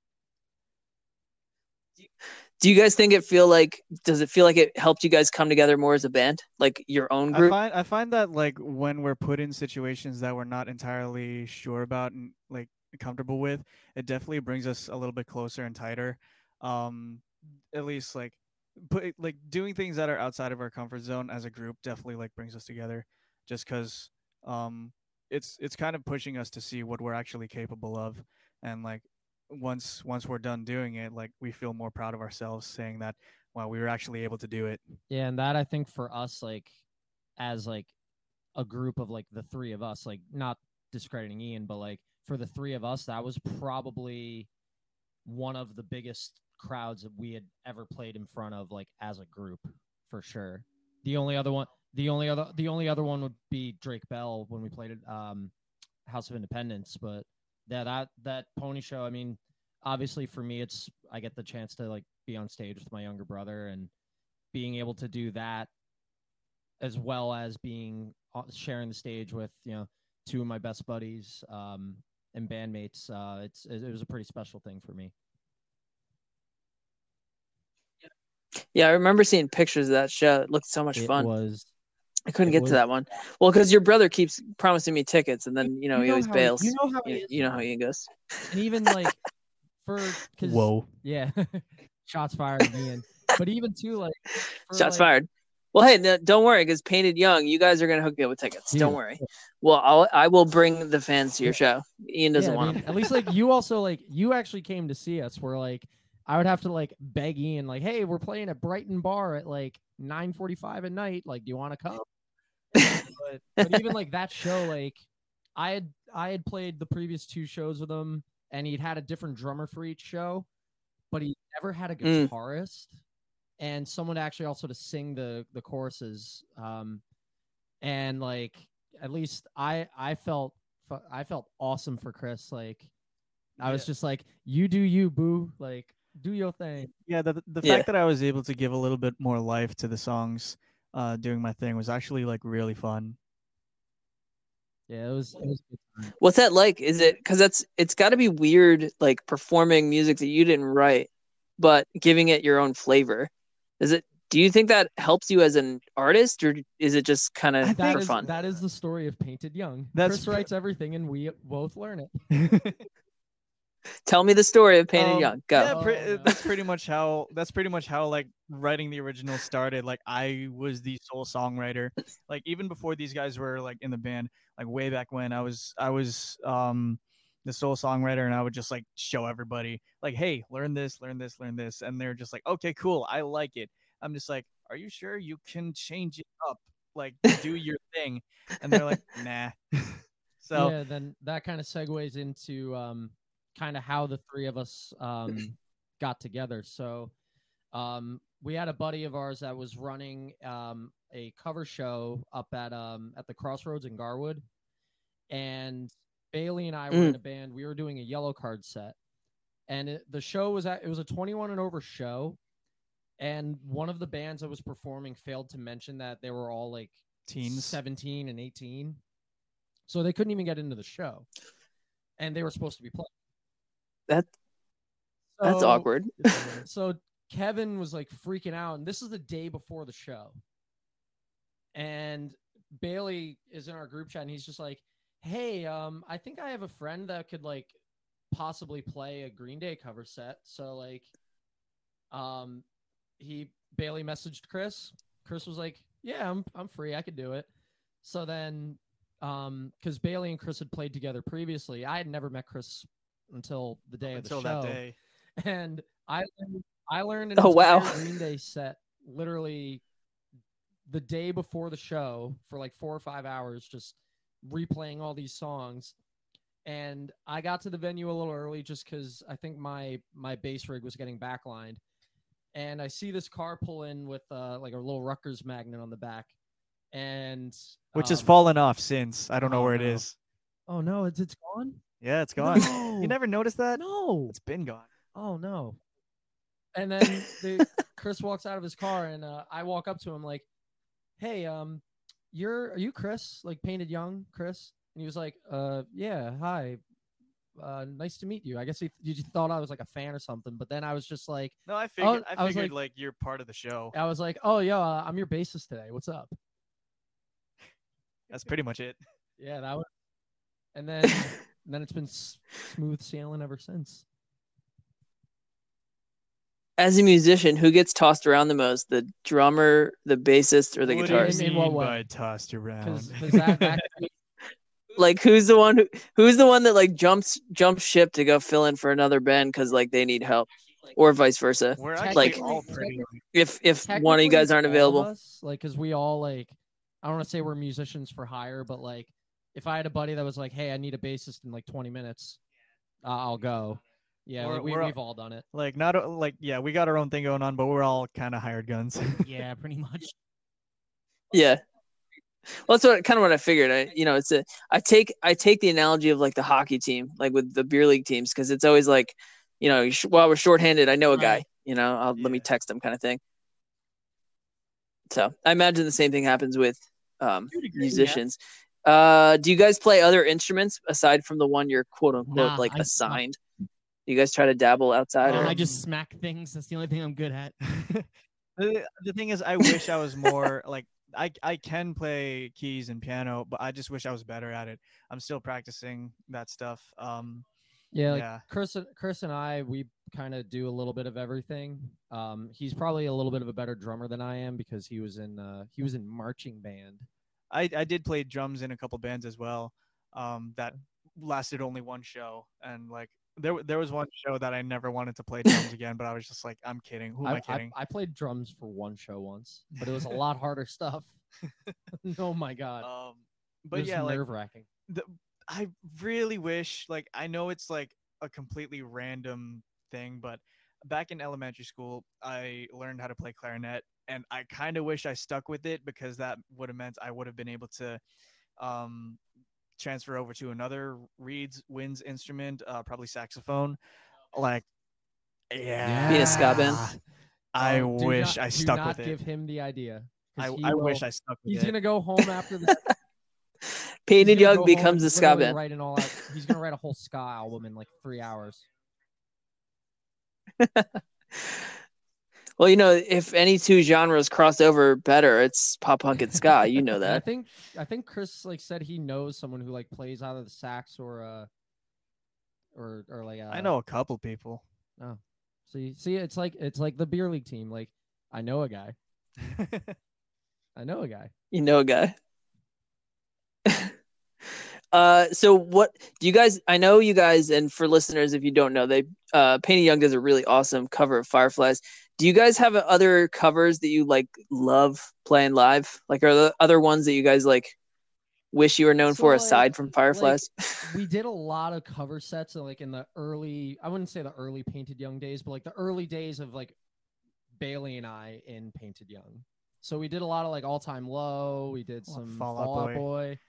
Do you guys think it feel like? Does it feel like it helped you guys come together more as a band, like your own I group? find I find that like when we're put in situations that we're not entirely sure about and like comfortable with, it definitely brings us a little bit closer and tighter. Um, at least like put like doing things that are outside of our comfort zone as a group definitely like brings us together, just because um it's it's kind of pushing us to see what we're actually capable of, and like once once we're done doing it, like we feel more proud of ourselves saying that wow we were actually able to do it. Yeah, and that I think for us, like as like a group of like the three of us, like not discrediting Ian, but like for the three of us, that was probably one of the biggest crowds that we had ever played in front of, like as a group, for sure. The only other one, the only other, the only other one would be Drake Bell when we played at um, House of Independence. But yeah, that that pony show. I mean, obviously for me, it's I get the chance to like be on stage with my younger brother and being able to do that as well as being uh, sharing the stage with you know two of my best buddies um, and bandmates. Uh, it's it was a pretty special thing for me. Yeah, I remember seeing pictures of that show. It looked so much It fun. was I couldn't it get was- to that one. Well, because your brother keeps promising me tickets, and then you know You he always how- bails. you know how You, he is, you know how Ian goes. and even *laughs* like for cause, Whoa. yeah *laughs* shots fired Ian. *laughs* but even too like for, Shots like, fired. Well, hey, no, don't worry, because Painted Young, you guys are gonna hook me up with tickets. Don't worry. Well, I'll I will bring the fans to your show. Ian doesn't yeah, I want mean, them. at least like you also like you actually came to see us where like I would have to like beg Ian like hey we're playing at Brighton Bar at like 9:45 at night. Like do you want to come? But, but even like that show like I had I had played the previous two shows with him and he'd had a different drummer for each show but he never had a Mm. guitarist and someone actually also to sing the the choruses um and like at least I I felt I felt awesome for Chris like I was just like you do you boo like do your thing Yeah, the the Yeah. fact that I was able to give a little bit more life to the songs uh doing my thing was actually like really fun. yeah it was, it was good. What's that like? Is it because that's it's got to be weird, like performing music that you didn't write, but giving it your own flavor. Is it? Do you think that helps you as an artist, or is it just kind of for is- fun? that is the story of Painted Young. That's Chris pr- writes everything, and we both learn it. *laughs* Tell me the story of Painted Um, Young. Go. Yeah, pre- uh, no. that's pretty much how that's pretty much how like writing the original started. Like I was the sole songwriter. Like even before these guys were like in the band, like way back when I was I was um the sole songwriter and I would just like show everybody like, hey, learn this, learn this, learn this, and they're just like, okay, cool, I like it. I'm just like, are you sure you can change it up? Like do your *laughs* thing, and they're like, nah. *laughs* so yeah, then that kind of segues into um, kind of how the three of us um, *clears throat* got together. So um, we had a buddy of ours that was running um, a cover show up at um, at the Crossroads in Garwood, and Bailey and I were in Mm. a band. We were doing a Yellowcard set, and it, the show was at it was a 21 and over show. And one of the bands that was performing failed to mention that they were all like teens. 17 and 18. So they couldn't even get into the show. And they were supposed to be playing. That- That's So- awkward. *laughs* So Kevin was like freaking out. And this is the day before the show. And Bailey is in our group chat and he's just like, Hey, um, I think I have a friend that could like possibly play a Green Day cover set. So like um he Bailey messaged Chris. Chris was like, "Yeah, I'm I'm free. I could do it." So then, um, because Bailey and Chris had played together previously, I had never met Chris until the day of the until show, that day. and I learned, I learned an Oh, wow. Green Day set literally the day before the show for like four or five hours, just replaying all these songs. And I got to the venue a little early just because I think my my bass rig was getting backlined and I see this car pull in with uh, like a little Rutgers magnet on the back, and Which has um, fallen off since. I don't know oh, where it no. is. Oh no, it's it's gone. Yeah, it's gone. No. You never noticed that? No. It's been gone. Oh no. And then *laughs* the, Chris walks out of his car, and uh, I walk up to him like, "Hey, um, you're are you Chris? Like painted young Chris?" And he was like, "Uh, yeah, hi. uh, nice to meet you." I guess he you thought I was like a fan or something. But then I was just like, No, I figured. I I was figured like- like, you're part of the show. I was like, "Oh, yo, uh, I'm your bassist today. What's up?" That's pretty much it. Yeah, that was. And *laughs* then then it's been s- smooth sailing ever since. As a musician, who gets tossed around the most? The drummer, the bassist, or the What do you guitarist? In- in what mean by tossed around? Because that, that *laughs* Like who's the one who who's the one that like jumps jumps ship to go fill in for another band because like they need help, or vice versa. We're Technically- all. If if one of you guys aren't available, us, like, because we all like, I don't want to say we're musicians for hire, but like, if I had a buddy that was like, "Hey, I need a bassist in like 20 minutes," uh, I'll go. Yeah, We're- like, we, we're all- we've all done it. Like not a- like yeah, we got our own thing going on, but we're all kind of hired guns. *laughs* Yeah, pretty much. yeah. Well, that's what kind of what I figured. I you know it's a I take I take the analogy of like the hockey team, like with the beer league teams, because it's always like, you know, sh- while we're shorthanded, I know a guy. Right. You know, I'll, let me Yeah. text him, kind of thing. So I imagine the same thing happens with um, musicians. Uh, do you guys play other instruments aside from the one you're quote unquote Nah, like I- no. assigned? Do you guys try to dabble outside? Uh, or? I just smack things. That's the only thing I'm good at. *laughs* the, the thing is, I wish I was more *laughs* like I I can play keys and piano, but I just wish I was better at it. I'm still practicing that stuff. Um, Yeah, like yeah. Chris, and- Chris and I, we kind of do a little bit of everything. Um, he's probably a little bit of a better drummer than I am because he was in uh, he was in marching band. I I did play drums in a couple bands as well. Um, that lasted only one show, and like there there was one show that I never wanted to play drums *laughs* again, but I was just like, I'm kidding. Who am I, I, kidding? I played drums for one show once, but it was a *laughs* lot harder stuff. *laughs* oh my god, um, but yeah, like nerve wracking. I really wish like I know it's like a completely random thing, but back in elementary school, I learned how to play clarinet, and I kind of wish I stuck with it because that would have meant I would have been able to um, transfer over to another reeds winds instrument, uh, probably saxophone. Like, yeah, Being a ska band? I do wish not- I do stuck not with give him the idea. I, he I wish I stuck with He's it. He's gonna go home after *laughs* this. he's Painted Young becomes a ska band. Write an all out, he's gonna write a whole ska album in like three hours. *laughs* Well, you know, if any two genres cross over better, it's pop punk and ska. You know *laughs* that. I think I think Chris like said he knows someone who like plays either the sax or uh or or like uh, I know a couple people. Oh, see, see, it's like it's like the beer league team. Like I know a guy. *laughs* I know a guy. You know a guy. *laughs* uh, so what do you guys? I know you guys, and for listeners, if you don't know, they uh, Painted Young does a really awesome cover of Fireflies. Do you guys have other covers that you like love playing live? Like, are there other ones that you guys like wish you were known So, for like- aside from Fireflies? *laughs* we did a lot of cover sets like in the early i wouldn't say the early painted young days but like the early days of like bailey and i in painted young so we did a lot of like all time low we did some Fall fall Out out boy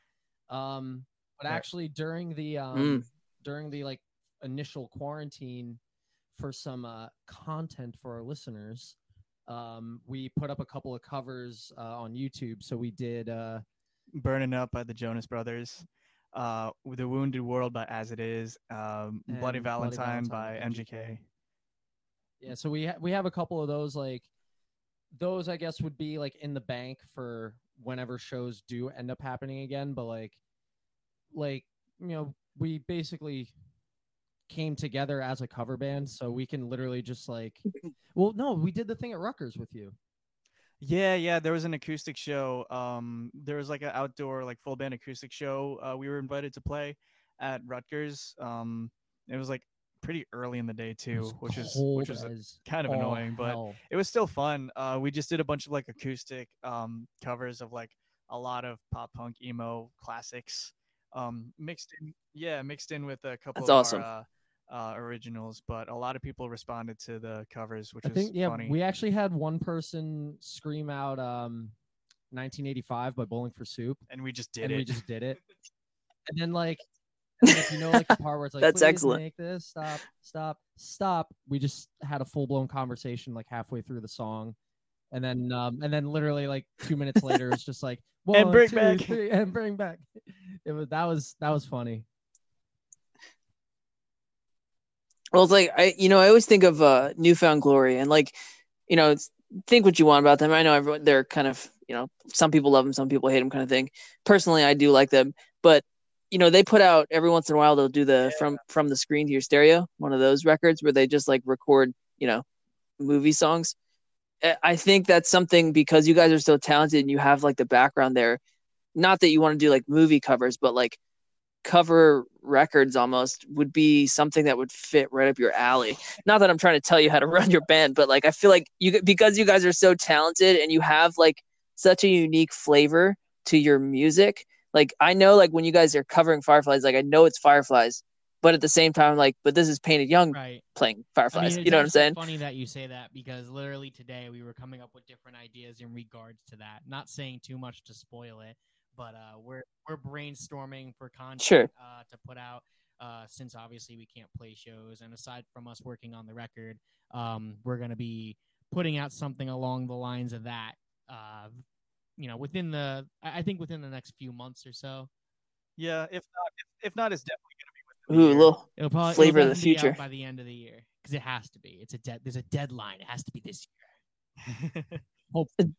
um but Right. actually during the um Mm. during the like initial quarantine for some uh content for our listeners um we put up a couple of covers uh, on youtube so we did uh Burning Up by the Jonas Brothers, uh, The Wounded World by As It Is, um, Bloody And Bloody Valentine by Valentine by MGK. Yeah, so we ha- we have a couple of those like those I guess would be like in the bank for whenever shows do end up happening again, but like like you know, we basically came together as a cover band so we can literally just like *laughs* well no, we did the thing at Rutgers with you. Yeah, yeah. There was an acoustic show. Um, there was like an outdoor, like full band acoustic show. Uh, we were invited to play at Rutgers. Um, it was like pretty early in the day too, which is which was as kind of annoying, but it was still fun. Uh, we just did a bunch of like acoustic um covers of like a lot of pop punk emo classics. Um, mixed in, yeah, mixed in with a couple That's of awesome. our, uh, uh, originals, but a lot of people responded to the covers, which I is think yeah, funny. we actually had one person scream out um 1985 by Bowling for Soup. and we just did and it. we just did it. *laughs* And then like, and if you know like the part where it's like, That's "Please excellent." Make this stop, stop, stop. We just had a full blown conversation like halfway through the song, and then um and then literally like two minutes later, it's just like *laughs* one, bring two, back." three, and bring back. It was that was that was funny. Well, it's like I, you know, I always think of uh, New Found Glory, and like, you know, think what you want about them. I know everyone; they're kind of, you know, some people love them, some people hate them, kind of thing. Personally, I do like them, but you know, they put out every once in a while they'll do the from from the screen to your stereo, one of those records where they just like record, you know, movie songs. I- think that's something because you guys are so talented and you have like the background there. Not that you want to do like movie covers, but like cover records almost would be something that would fit right up your alley. Not that I'm trying to tell you how to *laughs* run your band, but like I feel like you because you guys are so talented and you have like such a unique flavor to your music. Like I know like when you guys are covering Fireflies, like I know it's Fireflies, but at the same time like but this is Painted Young Right. playing I Fireflies. mean, you know what I'm saying? it's? Funny that you say that because literally today we were coming up with different ideas in regards to that. Not saying too much to spoil it, but uh, we're we're brainstorming for content Sure. uh, to put out. Uh, since obviously we can't play shows, and aside from us working on the record, um, we're gonna be putting out something along the lines of that. Uh, you know, within the I I think within the next few months or so. Yeah, if not, if, if not, it's definitely gonna be Ooh, within year. little It'll probably Flavor it'll of the definitely be out future. by the end of the year because it has to be. It's a dead. There's a deadline. It has to be this year. *laughs* *laughs* Hopefully,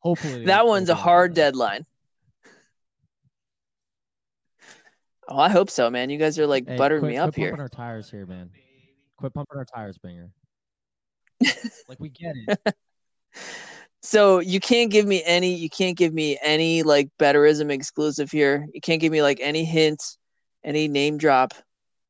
hopefully that one's a hard by deadline. Oh, I hope so, man. You guys are like Hey, buttering quit, me up quit pumping here. our tires here, man. Quit pumping our tires, Binger. *laughs* like we get it. So you can't give me any you can't give me any like betterism exclusive here. You can't give me like any hints, any name drop.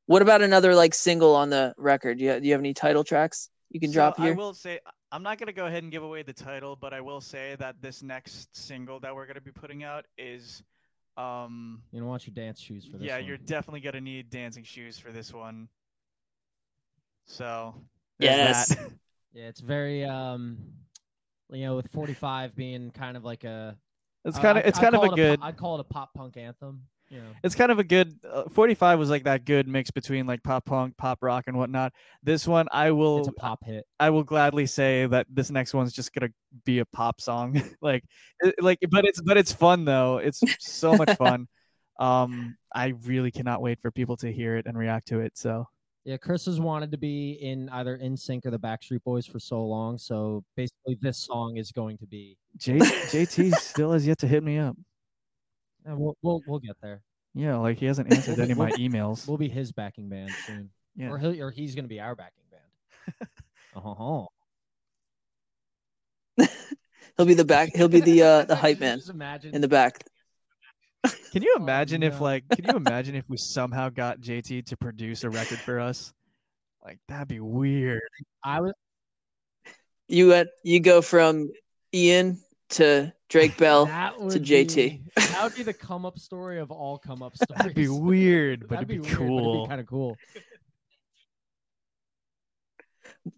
What about another like single on the record? Do you, do you have any title tracks you can So drop here? I will say I'm not gonna go ahead and give away the title, but I will say that this next single that we're gonna be putting out is, um, You don't want your dance shoes for this. yeah, one. you're definitely gonna need dancing shoes for this one. So there's Yes. that. *laughs* Yeah, it's very um, you know, with 45 being kind of like a. it's kind of I- it's I'd kind of call a it good. po- I'd call it a pop punk anthem. Know. it's kind of a good uh, 45 was like that good mix between like pop punk pop rock and whatnot this one i will It's a pop hit. i will gladly say that this next one's just gonna be a pop song *laughs* like it- like but it's but it's fun though it's so much *laughs* fun um i really cannot wait for people to hear it and react to it so Yeah, Chris has wanted to be in either NSYNC or the Backstreet Boys for so long. So basically, this song is going to be. J- jt still has yet to hit me up uh, we'll, we'll we'll get there. yeah like he hasn't answered any of my *laughs* emails We'll be his backing band soon, yeah or he'll, or he's going to be our backing band. *laughs* uh-huh. *laughs* He'll be the back he'll be the uh the hype man Just imagine in the back. Can you Oh, imagine if no. like can you imagine if we somehow got JT to produce a record for us? Like that'd be weird. I was You went you go from Ian to Drake Bell. *laughs* to JT. Be, that would be the come up story of all come up stories. *laughs* That'd be weird, but That'd it'd be, weird, but cool. it'd be kind of cool.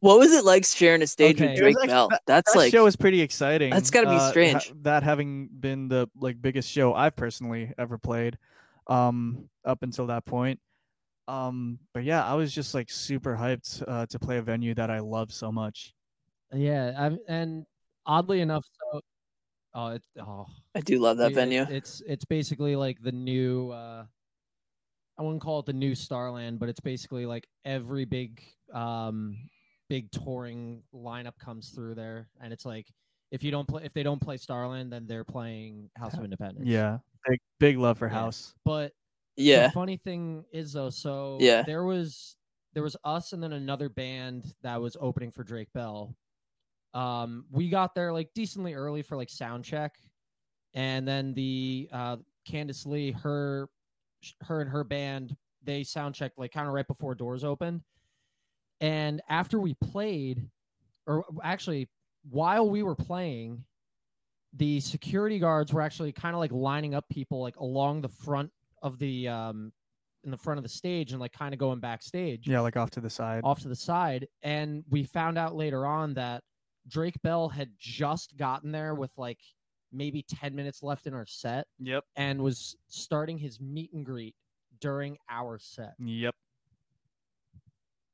What was it like sharing a stage Okay. with Drake actually- Bell? That's that like show was pretty exciting. that's gotta be uh, ha- strange. that having been the like biggest show I've personally ever played, um, up until that point. Um, but yeah, I was just like super hyped uh, to play a venue that I love so much. Yeah, I'm, and oddly enough, so oh, it, oh, I do love that it- venue. It's it's basically like the new. uh I wouldn't call it the new Starland, but it's basically like every big um big touring lineup comes through there, and it's like if you don't play if they don't play Starland, then they're playing House of Independence. Yeah, big big love for Yeah. House. but yeah. The funny thing is though, so Yeah. there was there was us and then another band that was opening for Drake Bell. Um, we got there like decently early for like sound check, and then the uh Candice Lee, her her and her band, they sound checked like kind of right before doors opened. And after we played, or actually while we were playing, the security guards were actually kind of like lining up people like along the front of the um in the front of the stage and like kind of going backstage Yeah, like off to the side. off to the side and we found out later on that Drake Bell had just gotten there with like maybe 10 minutes left in our set Yep. and was starting his meet and greet during our set Yep.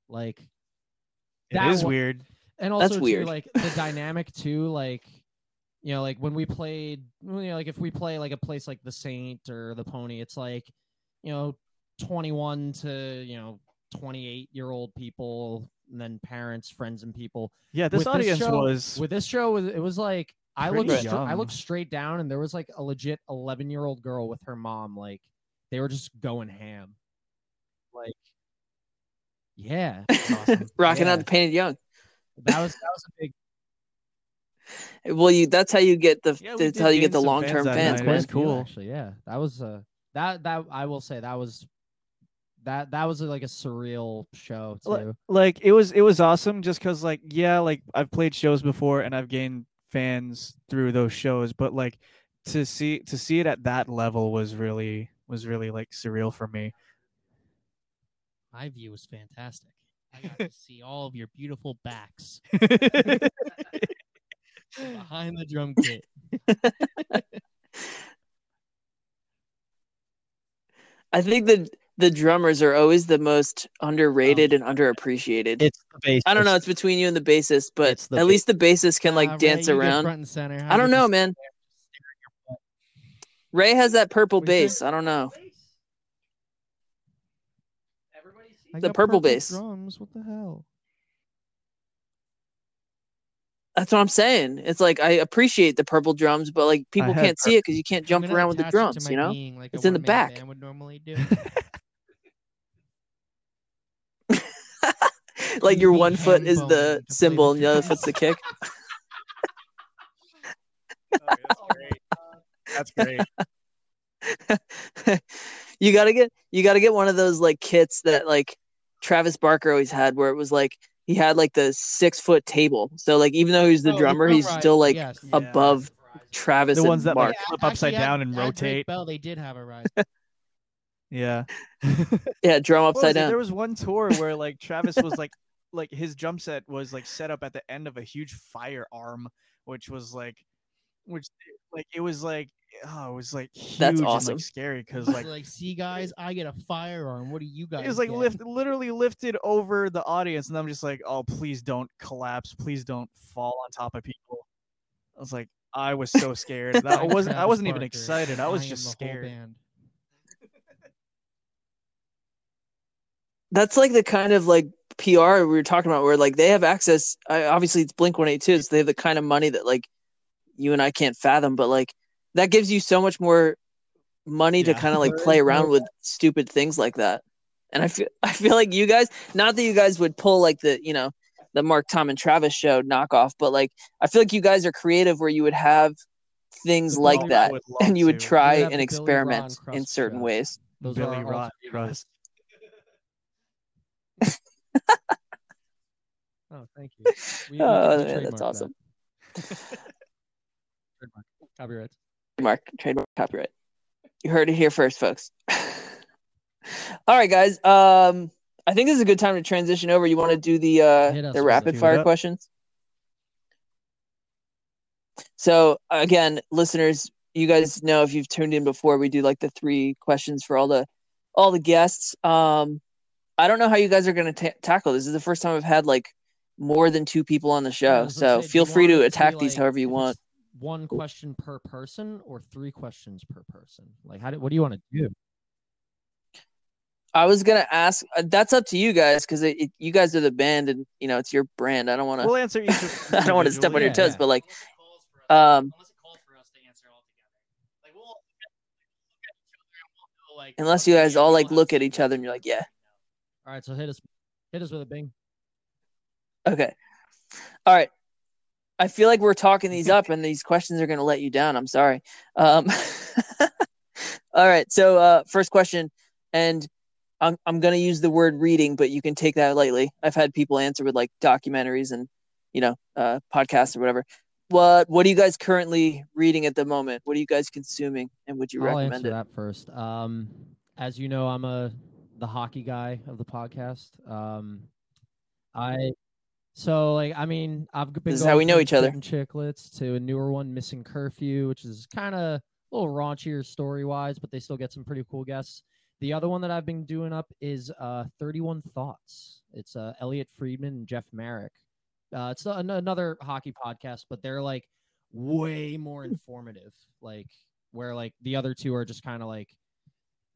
like It That is wa- weird. and also too, weird. like the *laughs* dynamic too like you know like when we played you know like if we play like a place like the saint or the pony it's like you know 21 to you know 28 year old people and then parents, friends, and people. Yeah, this With this audience show- was With this show, it was like I Pretty looked, stra- I looked straight down, and there was like a legit 11 year old girl with her mom. Like they were just going ham. Like, yeah, awesome. *laughs* Rocking Yeah. out the painted young. That was that was a big. *laughs* Well, you that's how you get the yeah, that's did how you get the long term fans that fans. night. Was man. quite a few, cool. actually. Yeah, that was uh that that I will say that was that that was like a surreal show too. like it was it was awesome just because like yeah like I've played shows before and I've gained fans through those shows, but like to see to see it at that level was really was really like surreal for me. My view was fantastic. I got to *laughs* see all of your beautiful backs *laughs* behind the drum kit. *laughs* I think the the drummers are always the most underrated oh. and underappreciated. It's the bass. I don't know. It's between you and the bassist, but the at ba- least the bassist can like Ray, dance you get around. front and center. I don't know, man. Ray has that purple What'd you bass. I don't know. I the got purple bass. drums. What the hell? That's what I'm saying. It's like I appreciate the purple drums, but like people can't see it because you can't jump around with the attach it to drums. You know, like It's in the back. band would normally do. *laughs* *laughs* like your one foot is the bone to play cymbal the and the other foot's the kick. *laughs* that's great. That's great. *laughs* you gotta get you gotta get one of those like kits that like Travis Barker always had, where it was like he had like the six foot table. So like even though he's the Oh, drummer, he's ride, still like yes. Yeah. above Travis The ones that, Mark. like, flip upside actually, down and rotate. Bell, they did have a ride. Yeah. *laughs* yeah, drum upside down. There was one tour where *laughs* like Travis was like like his drum set was like set up at the end of a huge firearm, which was like which like it was like oh it was like huge That's and awesome. like scary because like, like see, guys, I get a firearm. What do you guys? it was like get? lift literally lifted over the audience and I'm just like oh please don't collapse please don't fall on top of people. I was like I was so scared. *laughs* That, I wasn't I wasn't even excited. I was am just the whole scared. That's like the kind of like PR we were talking about, where like they have access. I, obviously, it's Blink One Eight Two, so they have the kind of money that like you and I can't fathom. But like that gives you so much more money to kind of like play around with stupid things like that. And I feel *laughs* I feel like you guys, not that you guys would pull like the you know the Mark Tom and Travis show knockoff, but like I feel like you guys are creative where you would have things like that, and you would try have and experiment in certain show. ways. Those Billy our Rock alter egos. crust. *laughs* Oh, thank you. We- we Oh, man, trademark that's that. awesome. *laughs* Trademark. Copyrights. Mark trademark copyright. You heard it here first, folks. *laughs* All right, guys. Um, I think this is a good time to transition over. You want to do the uh the rapid fire questions? So again, listeners, you guys know if you've tuned in before, we do like the three questions for all the all the guests. Um, I don't know how you guys are going to tackle this. This is the first time I've had like more than two people on the show, was so say, feel free to it be, attack these like, however you want. One question per person or three questions per person? Like, how do, what do you want to do? I was gonna ask. Uh, that's up to you guys because it, it, you guys are the band, and you know it's your brand. I don't want to. We'll answer each. *laughs* I don't want to step on your toes, yeah. but like, Unless it calls for us, um, unless it calls for us to answer all together. Like we'll look at each other and we'll know, like unless you guys all like look at each other and you're like, yeah, All right, so hit us, hit us with a bing. okay, all right. I feel like we're talking these up, and these questions are gonna let you down. I'm sorry. Um, *laughs* all right. So uh, first question, and I'm I'm gonna use the word reading, but you can take that lightly. I've had people answer with like documentaries and you know uh, podcasts or whatever. What What are you guys currently reading at the moment? What are you guys consuming, and would you I'll recommend answer it? that first. Um, as you know, I'm a the hockey guy of the podcast. Um, I so like I mean I've been This is going how we know each other. Chiclets to a newer one, Missing Curfew, which is kind of a little raunchier story wise, but they still get some pretty cool guests. The other one that I've been doing up is uh 31 Thoughts. It's uh Elliotte Friedman and Jeff Marek. Uh, it's a- another hockey podcast, but they're like way more informative. Like where like the other two are just kind of like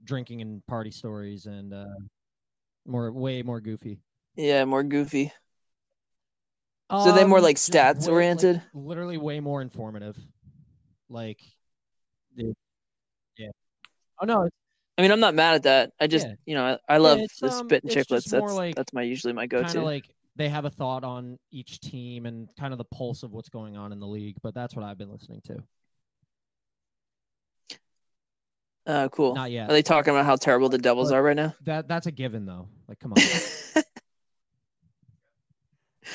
drinking and party stories and uh More, way more goofy. Yeah, more goofy. So they more Um, like stats way- like, oriented? literally way more informative. Like, dude. yeah. Oh no, it's I mean, I'm not mad at that. I just, Yeah. you know, I, I love it's, the um, Spittin' Chiclets. That's like- that's my usually my go-to. like they have a thought on each team and kind of the pulse of what's going on in the league. But that's what I've been listening to. Uh, cool. Not yet. Are they talking about how terrible the Devils But- are right now? That that's a given though. Like, come on. *laughs*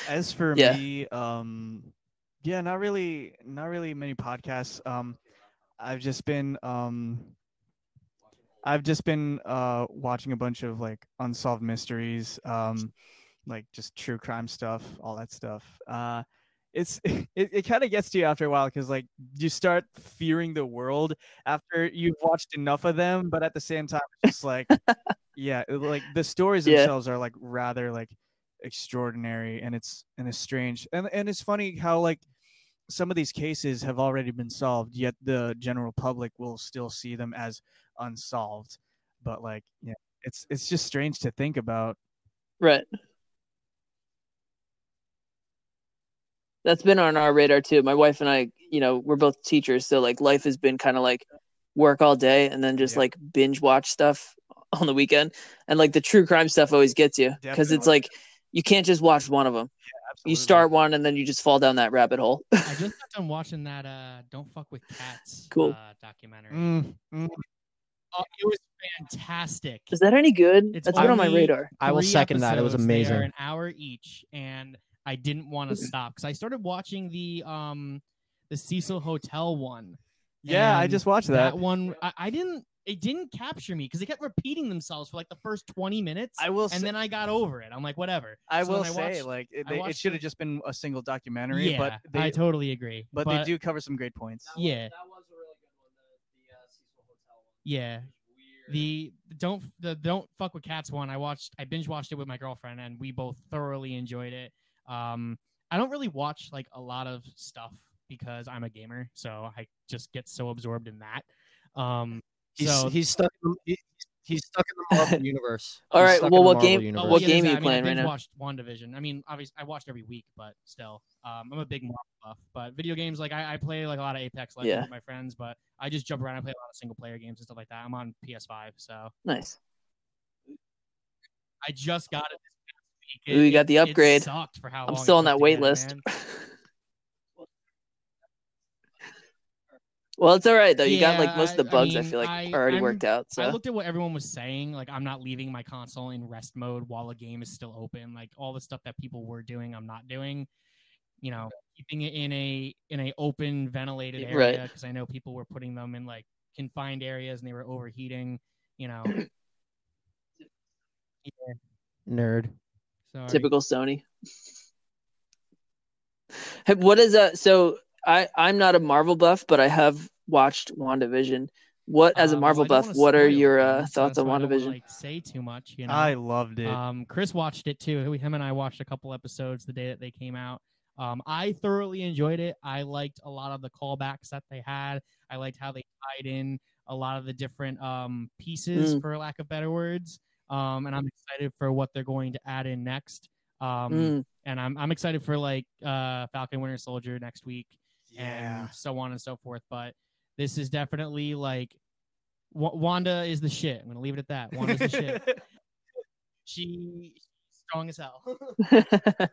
As for Yeah. me, um, yeah, not really, not really many podcasts. Um, I've just been, um, I've just been uh watching a bunch of like unsolved mysteries, um, like just true crime stuff, all that stuff. Uh, it's *laughs* it, it kind of gets to you after a while because like you start fearing the world after you've watched enough of them, but at the same time, it's just like, *laughs* yeah, like the stories Yeah. themselves are like rather like extraordinary and it's and it's strange and and it's funny how like some of these cases have already been solved yet the general public will still see them as unsolved but like yeah it's it's just strange to think about Right. That's been on our radar too. My wife and I, you know, we're both teachers, so like life has been kind of like work all day and then just Yeah. like binge watch stuff on the weekend. And like the true crime stuff always gets you because it's like you can't just watch one of them. You start one and then you just fall down that rabbit hole. *laughs* I just got done watching that uh Don't Fuck with Cats Cool. uh, documentary. Mm, mm. Oh, it was fantastic. Is that any good? It's That's been on my radar. I will second that. It was episodes. They amazing. are an hour each, and I didn't want to stop because I started watching the um the Cecil Hotel one. yeah i just watched that, That one, I, I didn't. It didn't capture me because they kept repeating themselves for like the first twenty minutes, i will and say, then I got over it. I'm like, whatever. i So will when I say like it, they- it should have just been a single documentary yeah, but they I totally agree. but, they do cover some great points Yeah. That was a really good one. The, the uh, Cecil Hotel one. Yeah. The don't the don't fuck with cats one. I watched. I binge watched it with my girlfriend, and we both thoroughly enjoyed it. Um, I don't really watch like a lot of stuff because I'm a gamer, so I just get so absorbed in that. Um, He's so he's stuck. In, he's stuck in the Marvel *laughs* universe. All He's right, well, what game- universe. what yeah, game are you that. I mean, playing I right now? Watched WandaVision. I mean, obviously, I watched every week, but still, um, I'm a big Marvel buff. But video games, like I, I play like a lot of Apex Legends Yeah. with my friends, but I just jump around. I play a lot of single player games and stuff like that. I'm on PS5, so Nice. I just got it this past week. Ooh, you got the upgrade. sucked for how I'm long still on that wait get it, list. *laughs* well, it's all right though. You got like most of the I- I bugs. I, feel like I- are already I'm- worked out. So I looked at what everyone was saying. Like, I'm not leaving my console in rest mode while a game is still open. Like, all the stuff that people were doing, I'm not doing. You know, keeping it in a in a open, ventilated Yeah, area because I know people were putting them in like confined areas and they were overheating. You know, *clears throat* yeah, Nerd. Sorry. typical Sony. What is that? So I I'm not a Marvel buff, but I have watched WandaVision. What as a Uh, Marvel I don't buff? What are your uh, things, so thoughts on why I don't WandaVision? Like, say too much. You know, i loved it Um, Chris watched it too. Him and I watched a couple episodes the day that they came out. Um, I thoroughly enjoyed it. I liked a lot of the callbacks that they had. I liked how they tied in a lot of the different um, pieces, Mm. for lack of better words. Um, and I'm excited for what they're going to add in next. Um, Mm, And I'm I'm excited for like uh, Falcon Winter Soldier next week yeah and so on and so forth. But this is definitely like W- Wanda is the shit. I'm gonna leave it at that. Wanda's the shit. *laughs* She she's strong as hell. *laughs* *laughs* all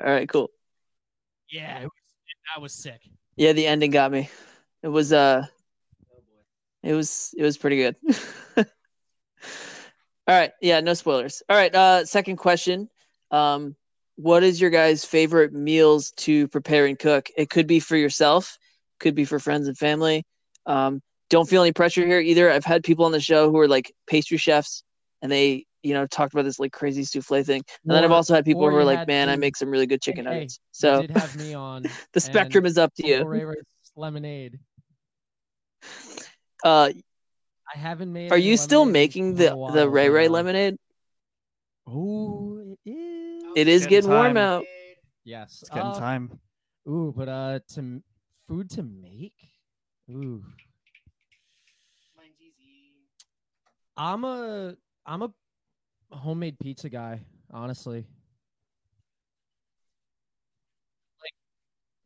right, cool. yeah, it was, that was sick. Yeah, the ending got me. It was uh it was it was pretty good. All right, yeah, no spoilers. All right, uh second question. Um what is your guys' favorite meals to prepare and cook? It could be for yourself, could be for friends and family. Um don't feel any pressure here either. I've had people on the show who are like pastry chefs and they, you know, talked about this like crazy souffle thing. And then I've also had people who are like, "Man, I make some really good chicken Hey, nuggets." So did have me *laughs* on the spectrum is up to you. Uncle Ray Ray's lemonade. Uh I haven't made. Are you still making the while, the Ray Ray lemonade? Oh, it is. It is getting getting warm out. Yes. it's getting uh, time Ooh, but uh, to food to make. Ooh, I'm a I'm a homemade pizza guy, honestly.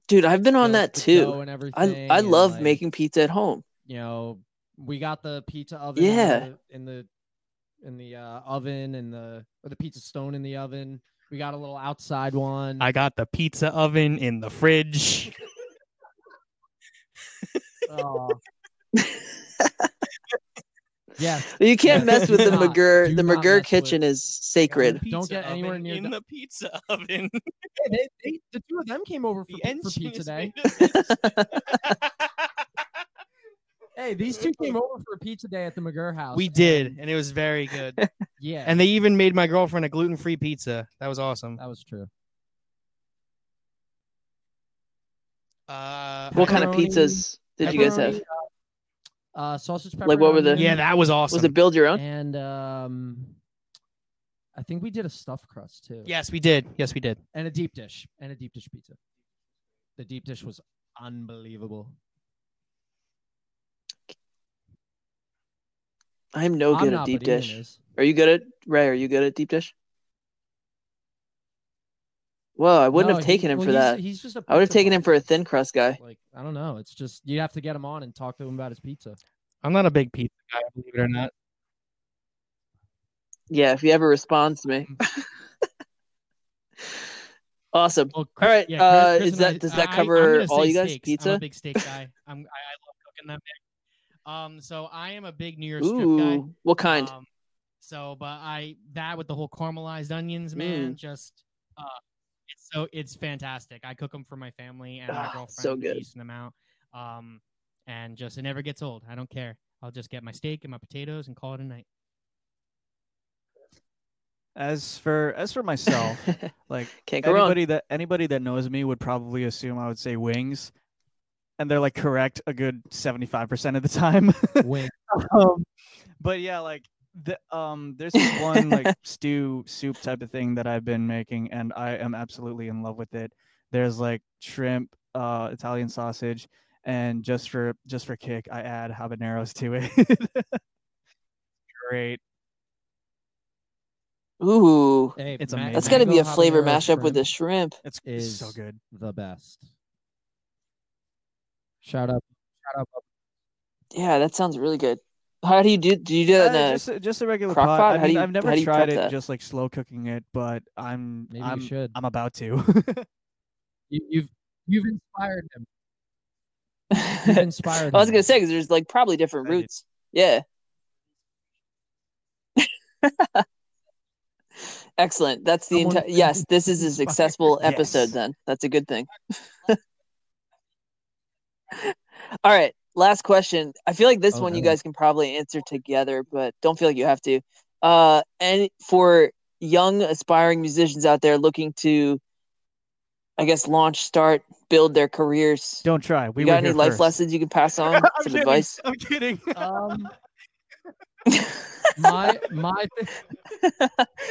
Dude, I've been on Yeah, that too. and I everything, I and, love like, making pizza at home. You know, we got the pizza oven. Yeah. In the in the, in the uh, oven and the or the pizza stone in the oven. We got a little outside one. I got the pizza oven in the fridge. *laughs* Oh. yeah. You can't mess with the Do not- McGurr. The not McGurr mess with- kitchen is sacred. Don't get anywhere near in the- the pizza oven. *laughs* Hey, they, they, the two of them came over for, The pi- for engine pizza is *laughs* day. Hey, these two came over for a pizza day at the McGurr house. we did, and it was very good. *laughs* Yeah, And they even made my girlfriend a gluten-free pizza. That was awesome. that was true. Uh, What kind of pizzas did you guys have? Uh, uh, sausage pepperoni. Like, what were the- yeah, that was awesome. Was it build your own? And um, I think we did a stuffed crust too. Yes, we did. Yes, we did. and a deep dish and a deep dish pizza. The deep dish was unbelievable. I'm no I'm good not, at deep dish. is. Are you good at Ray? Are you good at deep dish? Well, I wouldn't No, have he- taken him well, for he's- that. He's just a I would have taken him for a thin crust guy. Like I don't know. It's just you have to get him on and talk to him about his pizza. I'm not a big pizza guy, believe it or not. Yeah, if he ever responds to me. *laughs* awesome. Well, All right. yeah, uh, Chris is that I- does that I- I'm cover all say you guys? steaks. I'm Pizza. a big steak guy. I'm, I, I love cooking them big. Um, so I am a big New York strip guy. What kind? Um, so, but I that with the whole caramelized onions, Mm. man, just uh, it's so it's fantastic. I cook them for my family and my Ah, girlfriend so a good. decent amount. Um, and just it never gets old. I don't care. I'll just get my steak and my potatoes and call it a night. As for as for myself, *laughs* like Can't go wrong. that anybody that knows me would probably assume I would say wings, and they're like correct a good seventy five percent of the time. *laughs* Um, but yeah, like the um, there's this one like *laughs* stew soup type of thing that I've been making, and I am absolutely in love with it. There's like shrimp, uh, Italian sausage, and just for just for kick, I add habaneros to it. *laughs* Great. Ooh, Hey, It's ma- amazing. that's got to be a flavor habanero mashup with the shrimp shrimp. It's Is so good. the best. Shout out, shout out. Yeah, that sounds really good. How do you do? Do you do that Uh, in a just a- just a regular crock pot. pot? I mean, you, I've never how do you tried it that? just like slow cooking it, but I'm Maybe I'm you should. I'm about to. *laughs* You, you've you've inspired him. *laughs* You've inspired. I was gonna say because there's like probably different I did. routes. Yeah. *laughs* Excellent. That's the Someone entire. Yes, this is a inspired. successful episode. Then that's a good thing. *laughs* All right, last question. I feel like this one you guys can probably answer together, but don't feel like you have to. Uh, and for young aspiring musicians out there looking to, I guess, launch, start, build their careers. Don't try. We you got any life first. lessons you can pass on? *laughs* I'm Some kidding. advice. I'm kidding. *laughs* Um, my my thi-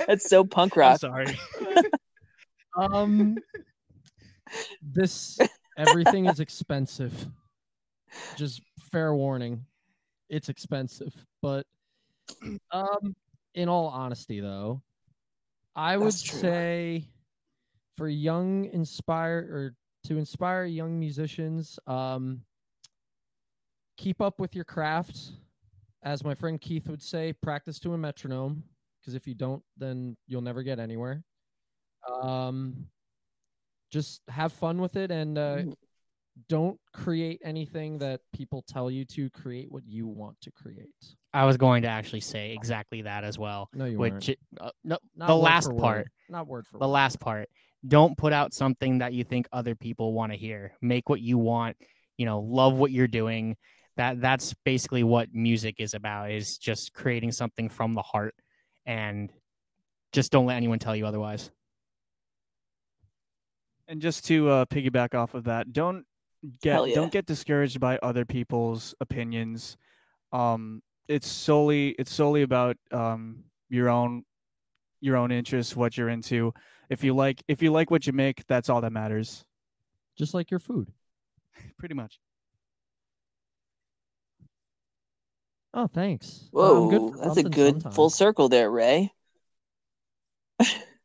That's so punk I'm rock. sorry. um this everything is expensive. Just fair warning. It's expensive, but um in all honesty though, I would true. say for young inspire or to inspire young musicians, um keep up with your craft. As my friend Keith would say, practice to a metronome because if you don't then you'll never get anywhere. Um just have fun with it and uh, Mm. don't create anything that people tell you to create what you want to create. I was going to actually say exactly that as well. No, you weren't. Which uh, no, Not the last for word. part. Not word for the word. last part don't put out something that you think other people want to hear make what you want you know love what you're doing that that's basically what music is about is just creating something from the heart and just don't let anyone tell you otherwise And just to uh, piggyback off of that, don't get yeah. don't get discouraged by other people's opinions. Um, it's solely it's solely about um, your own your own interests, what you're into. If you like if you like what you make, that's all that matters. Just like your food. *laughs* Pretty much. Oh, thanks. Whoa, I'm good that's a something good full circle there, Ray. *laughs*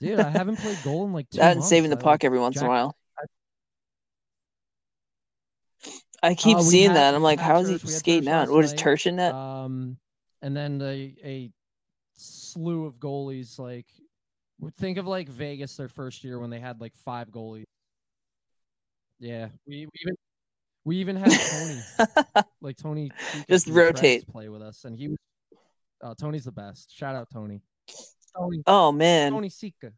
Dude, I haven't played goal in like two That and months. saving the I, puck like, every once in a while. I keep Uh, seeing had- that. I'm like, how is he skating out? What is. Turch in that? Um, and then a, a slew of goalies. Like, think of like Vegas their first year when they had like five goalies. Yeah, we, we even we even had Tony, *laughs* like Tony, Just from the Preds rotate. play with us, and he was. Uh, Tony's the best. Shout out Tony. Tony, oh man, Tony Sika,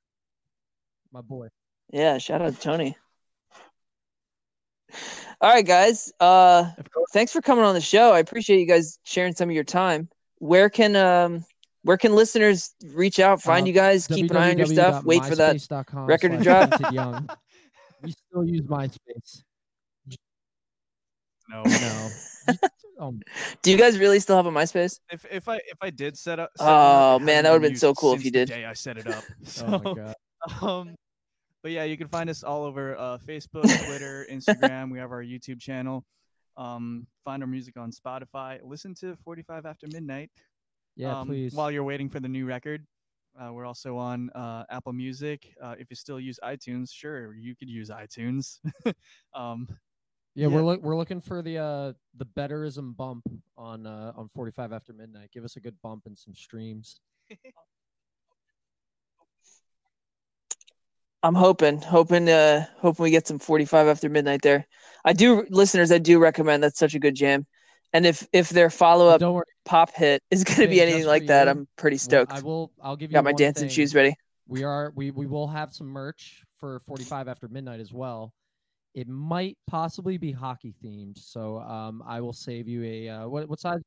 my boy. yeah. Shout out to Tony. All right, guys. Uh, thanks for coming on the show. I appreciate you guys sharing some of your time. Where can um, where can listeners reach out, find Uh, you guys, keep an eye on your stuff, wait for that record to drop? Young. *laughs* We still use MySpace. No, No. Oh, Do you guys really still have a MySpace? If if I if I did set up, set Oh, one up, man, that would've been so cool if you did. Day I set it up. *laughs* So, oh my god. um, but yeah, you can find us all over uh, Facebook, *laughs* Twitter, Instagram. We have our YouTube channel. Um, find our music on Spotify. Listen to 45 After Midnight. Yeah, um, please. While you're waiting for the new record, uh, we're also on uh, Apple Music. Uh, if you still use iTunes, sure, you could use iTunes. *laughs* um, yeah, we're yeah. look we're looking for the uh the betterism bump on uh on 45 after midnight. Give us a good bump and some streams. *laughs* I'm hoping, hoping, uh, hoping we get some 45 after midnight there. I do, listeners, I do recommend. That's such a good jam. And if if their follow up pop hit is going to be anything like that, you, I'm pretty stoked. I will I'll give you Got my dancing thing. shoes ready. We are we we will have some merch for 45 after midnight as well. It might possibly be hockey themed, so um I will save you a uh, what what size?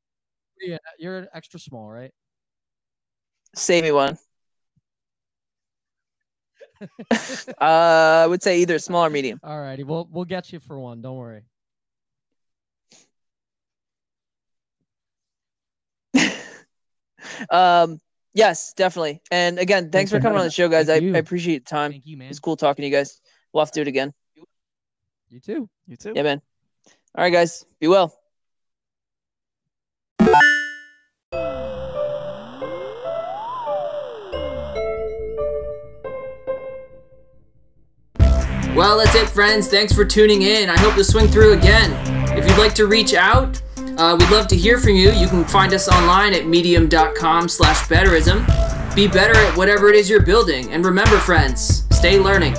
Yeah, you're an extra small, right? Save me one. *laughs* uh, I would say either small or medium. All righty, we'll we'll get you for one. Don't worry. *laughs* um, yes, definitely. And again, thanks, Thanks for for coming on the show, guys. I, I appreciate the time. Thank you, man. It's cool talking to you guys. We'll have to do it again. You too. you too. Yeah, man. All right, guys. Be well. Well, that's it, friends. Thanks for tuning in. I hope to swing through again. If you'd like to reach out, uh, we'd love to hear from you. You can find us online at medium.com slash betterism. Be better at whatever it is you're building. And remember, friends, stay learning.